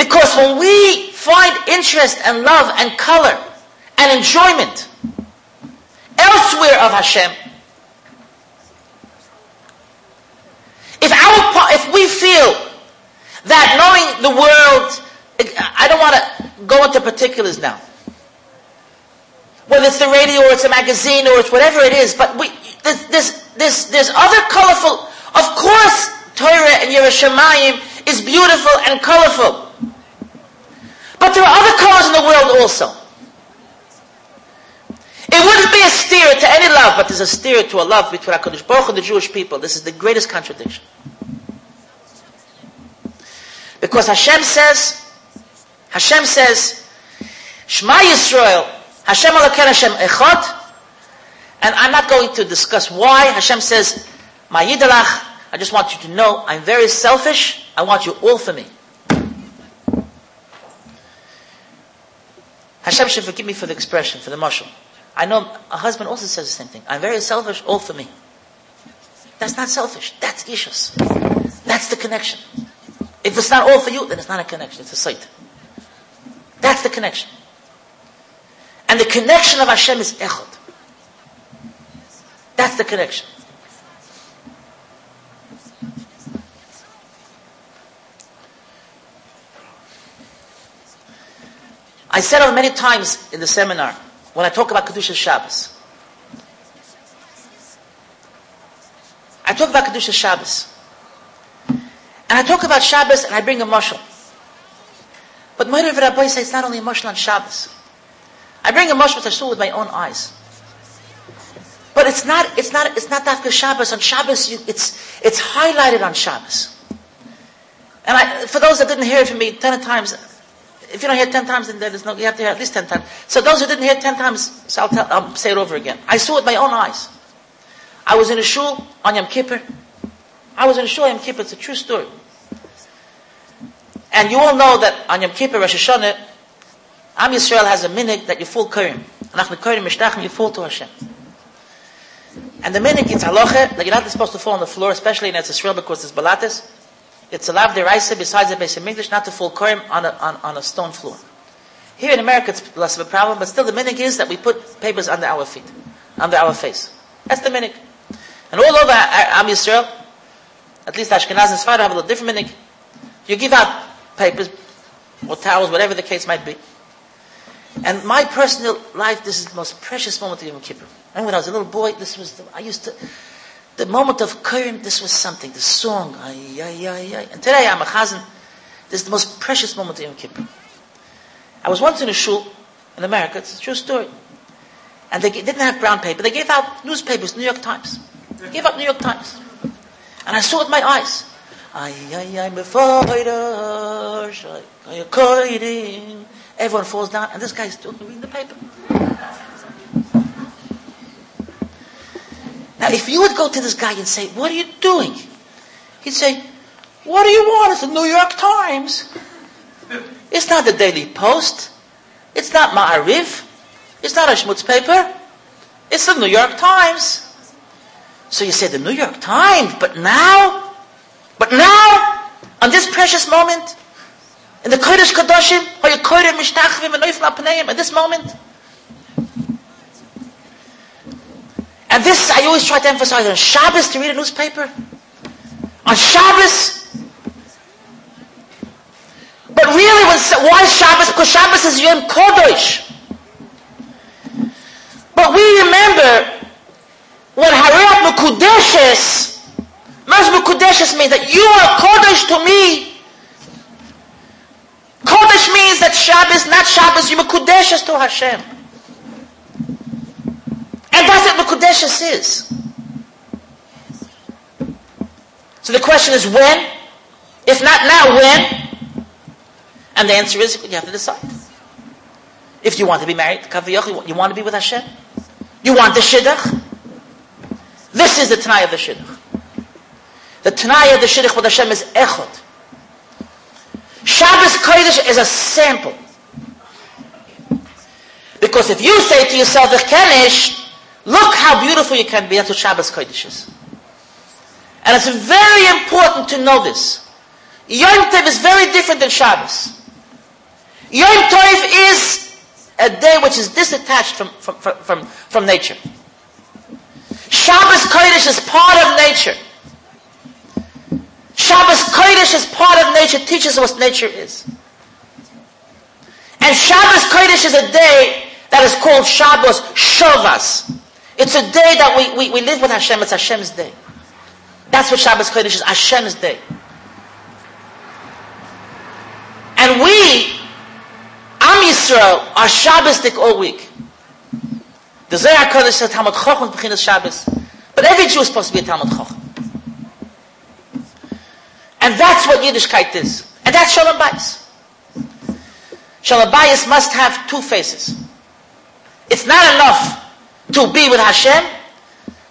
Speaker 1: Because when we find interest and love and color and enjoyment elsewhere of Hashem, if our if we feel that knowing the world, I don't want to go into particulars now. Whether it's the radio or it's a magazine or it's whatever it is, but we, there's, there's, there's, there's other colorful, of course, Torah and Yerushalayim is beautiful and colorful. But there are other colors in the world also. It wouldn't be a steer to any love, but there's a steer to a love between HaKadosh Baruch and the Jewish people. This is the greatest contradiction. Because Hashem says, Hashem says, Shema Yisrael, Hashem Elokeinu Hashem Echad. And I'm not going to discuss why. Hashem says, my I just want you to know, I'm very selfish. I want you all for me. Hashem should forgive me for the expression, for the mashal. I know a husband also says the same thing. I'm very selfish, all for me. That's not selfish. That's ishus. That's the connection. If it's not all for you, then it's not a connection. It's a sight. That's the connection. And the connection of Hashem is echad. That's the connection. I said it many times in the seminar when I talk about Kedusha Shabbos. I talk about Kedusha Shabbos. And I talk about Shabbos and I bring a mushal. But Moirav Rabbi says it's not only a mushal on Shabbos. I bring a mushal which I saw with my own eyes. But it's not, it's not, it's not Dafka Shabbos. On Shabbos, you, it's, it's highlighted on Shabbos. And I, for those that didn't hear it from me ten times, if you don't hear ten times, then there's no, you have to hear at least ten times. So those who didn't hear ten times, so I'll, tell, I'll say it over again. I saw it with my own eyes. I was in a shul on Yom Kippur. I was in a shul on Yom Kippur. It's a true story. And you all know that on Yom Kippur, Rosh Hashanah, Am Yisrael has a minute that you fall Kurim. Nachnu Kurim Mishtachim, you fall to Hashem. And the minute it's halacha that you're not supposed to fall on the floor, especially in Eretz Yisrael because it's balatis. It's a lav deraisa besides the of English not to fall Kurim on a, on, on a stone floor. Here in America it's less of a problem, but still the minhag is that we put papers under our feet, under our face. That's the minhag. And all over Am Yisrael, at least Ashkenaz and Sfarad have a little different minhag. You give out papers, or towels, whatever the case might be. And my personal life, this is the most precious moment of Yom Kippur. And when I was a little boy, this was the, I used to, the moment of Kurim, this was something, the song, ay, ay, ay, ay. And today I'm a chazan, this is the most precious moment of Yom Kippur. I was once in a shul in America, it's a true story. And they didn't have brown paper, they gave out newspapers, New York Times. They gave out New York Times. And I saw it with my eyes. Everyone falls down, and this guy's still reading the paper. Now, if you would go to this guy and say, What are you doing? He'd say, What do you want? It's the New York Times. It's not the Daily Post. It's not Ma'ariv. It's not a Schmutz paper. It's the New York Times. So you say, The New York Times, but now? But now, on this precious moment, in the Kodesh Kadoshim, or you Kodesh Mishtachvim and Neufel Apneim, at this moment, and this I always try to emphasize on Shabbos to read a newspaper. On Shabbos. But really, why Shabbos? Because Shabbos is Yom Kodesh. But we remember when Harayat Mekudeshes Maz Mekudeshes means that you are Kodesh to me. Kodesh means that Shabbos, not Shabbos, you Mekudeshes to Hashem. And that's what Mekudeshes is. So the question is when? If not now, when? And the answer is you have to decide. If you want to be married you want to be with Hashem? You want the Shidduch? This is the Tanai of the Shidduch. The Tanaya of the Shidduch with Hashem is Echot. Shabbos Kodesh is a sample. Because if you say to yourself, the Kenish, look how beautiful you can be, that's what Shabbos Kodesh is. And it's very important to know this. Yom Tov is very different than Shabbos. Yom Tov is a day which is disattached from, from, from, from, nature. Shabbos Kodesh is part of nature. Shabbos Kodesh is part of nature, teaches us what nature is. And Shabbos Kodesh is a day that is called Shabbos Shovas. It's a day that we, we, we live with Hashem, it's Hashem's day. That's what Shabbos Kodesh is, Hashem's day. And we, Am Yisrael, are Shabbosdik all week. The Zohar Kodesh says Talmud Chochem Shabbos. But every Jew is supposed to be a Talmud Chochem. And that's what Yiddishkeit is. And that's Shalom Bayis. Shalom Bayis must have two faces. it's not enough to be with Hashem.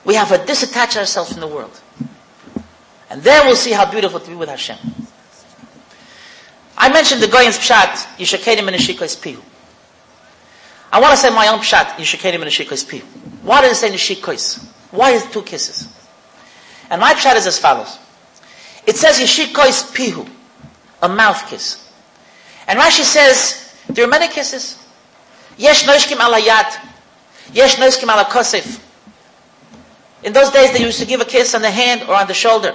Speaker 1: We have to disattach ourselves from the world. And then we'll see how beautiful to be with Hashem. I mentioned the Gaon's Pshat, Yishakedim and Pihu. I want to say my own Pshat, Yishakedim and Pihu. Why does it say Nishikois? Why is it two kisses? And my Pshat is as follows. It says Yishikois Pihu, a mouth kiss. And Rashi says, there are many kisses. Yesh noishkim ala yad. Yesh noishkim ala kosef. In those days, they used to give a kiss on the hand or on the shoulder.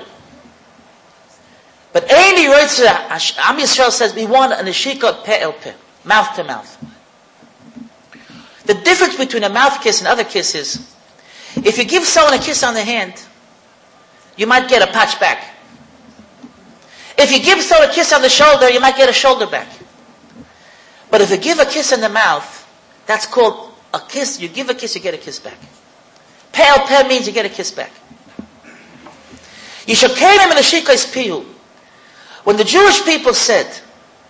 Speaker 1: But Roitza, Am Yisrael says, we want an Ashika pe el pe, mouth to mouth. The difference between a mouth kiss and other kisses, if you give someone a kiss on the hand, you might get a patch back. If you give someone a kiss on the shoulder, you might get a shoulder back. But if you give a kiss in the mouth, that's called a kiss. You give a kiss, you get a kiss back. Pale pe means you get a kiss back. Yishakenim and Ashikais Pihu. When the Jewish people said,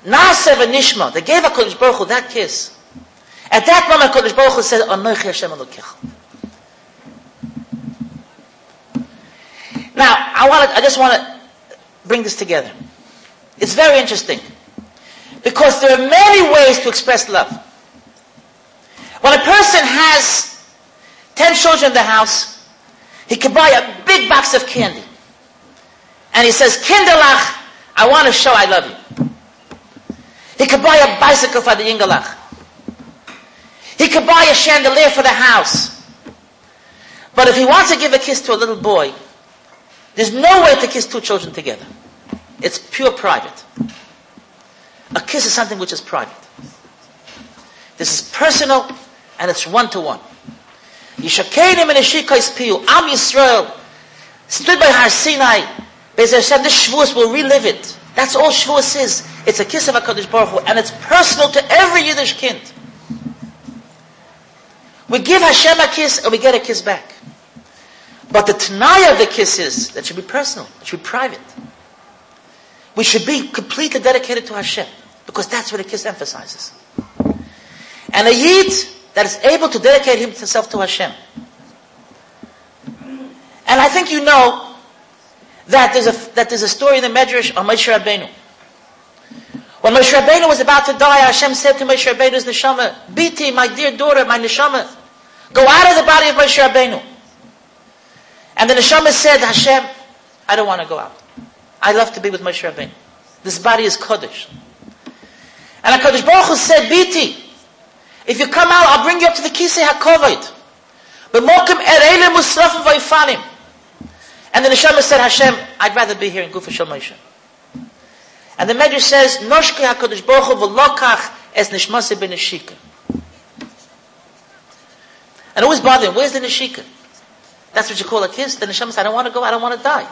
Speaker 1: Naasev and Nishma, they gave a Baruch Hu that kiss. At that moment, Kodesh Baruch Hu said, Anoichi Hashem Elokecha. Now, I want to, I just want to bring this together. It's very interesting. Because there are many ways to express love. When a person has 10 children in the house, he can buy a big box of candy. And he says, Kinderlach, I want to show I love you. He could buy a bicycle for the Yingalach. He could buy a chandelier for the house. But if he wants to give a kiss to a little boy, there's no way to kiss two children together. It's pure private. A kiss is something which is private. This is personal and it's one to one. Yishakeinim and Ishikais Am Yisrael, stood by Har Sinai, Be'ez Hashem, this Shavuos will relive it. That's all Shavuos is. It's a kiss of HaKadosh Baruch Hu, and it's personal to every Yiddish kind. We give Hashem a kiss and we get a kiss back. But the Tanaya of the kiss is, that should be personal, it should be private. We should be completely dedicated to Hashem, because that's what a kiss emphasizes. And a Yid that is able to dedicate himself to Hashem. And I think you know that there's a, that there's a story in the Medrash of Moshe Rabbeinu. When Moshe Rabbeinu was about to die, Hashem said to Moshe Rabbeinu's neshama, Biti, my dear daughter, my neshama, go out of the body of Moshe Rabbeinu. And the neshama said, Hashem, I don't want to go out. I love to be with Moshe Rabbeinu. This body is Kodesh. And HaKadosh Baruch Hu said, Biti, if you come out, I'll bring you up to the Kisei. But Mokim Ereile Musrafim Vaifanim. And the neshama said, Hashem, I'd rather be here in Gufa Moshe. And the Medrash says, Noshki HaKadosh Baruch Hu v'lokach es nishmase ben neshika. And it was bothering where's the neshika? That's what you call a kiss? The neshama said, I don't want to go, I don't want to die.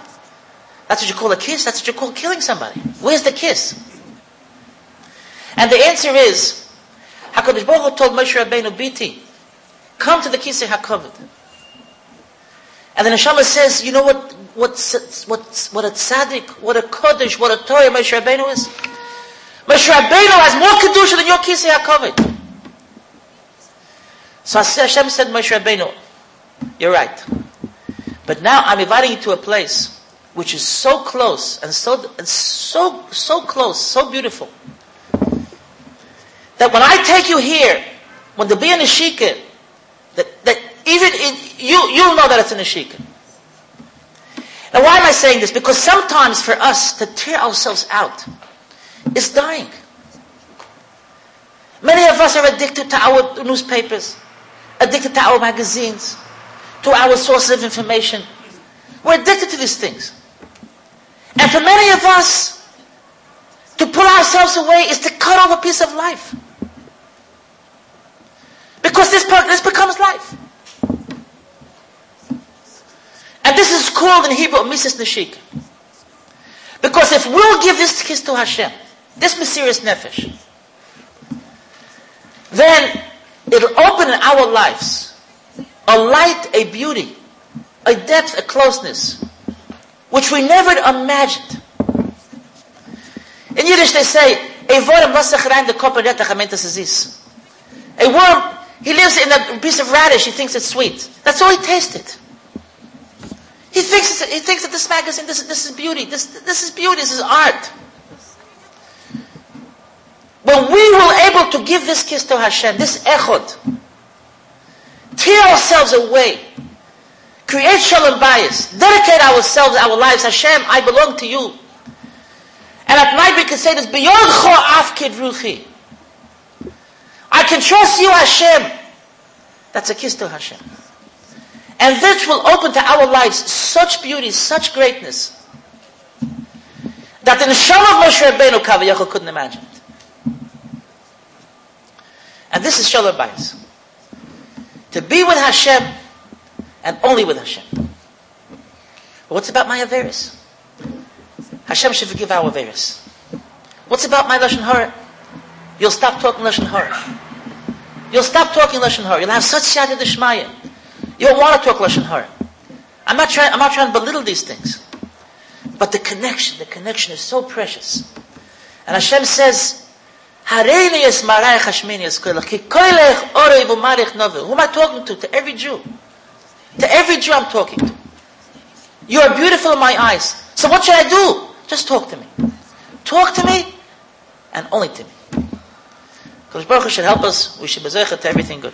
Speaker 1: That's what you call a kiss? That's what you call killing somebody. Where's the kiss? And the answer is, HaKadosh Baruch Hu told Moshe Rabbeinu, Biti, come to the Kisei HaKavod. And the neshama says, you know what, what, what, what a tzaddik, what a kodesh, what a Torah Moshe Rabbeinu is? Moshe Rabbeinu has more kedusha than your kisei hakavod. So Hashem said, Moshe Rabbeinu, you're right. But now I'm inviting you to a place which is so close and so and so so close, so beautiful. That when I take you here, when the be in the that, that even in, you, you'll know that it's an ashika. Now why am I saying this? Because sometimes for us to tear ourselves out is dying. Many of us are addicted to our newspapers, addicted to our magazines, to our sources of information. We're addicted to these things. And for many of us, to pull ourselves away is to cut off a piece of life. Because this, part this becomes life. And this is called in Hebrew misas neshika. Because if we'll give this kiss to Hashem, this mesirus nefesh, then it'll open in our lives a light, a beauty, a depth, a closeness, which we never imagined. In Yiddish they say, a worm He lives in a piece of radish. He thinks it's sweet. That's all he tasted. He thinks, he thinks that this magazine, this, this is beauty. This, this is beauty. This is art. When we were able to give this kiss to Hashem, this echod, tear ourselves away, create shalom bayis, dedicate ourselves, our lives, Hashem, I belong to you. And at night we can say this, beyond afkid ruchi. I can trust you, Hashem. That's a kiss to Hashem. And this will open to our lives such beauty, such greatness, that the neshama of Moshe Rabbeinu Kavayachal couldn't imagine it. And this is Shalom Bayis. To be with Hashem and only with Hashem. But what's about my Averis? Hashem should forgive our Averis. What's about my Lashon Hara? You'll stop talking Lashon Hara. You'll stop talking Lashon Hara. You'll have such siyata d'shmaya. You don't want to talk Lashon Hara. I'm not trying, I'm not trying to belittle these things. But the connection, the connection is so precious. And Hashem says, es marayach hashmini es koilach, ki koilech orei. Who am I talking to? To every Jew. To every Jew I'm talking to. You are beautiful in my eyes. So what should I do? Just talk to me. Talk to me, and only to me. Because Baruch should help us. We should be to everything good.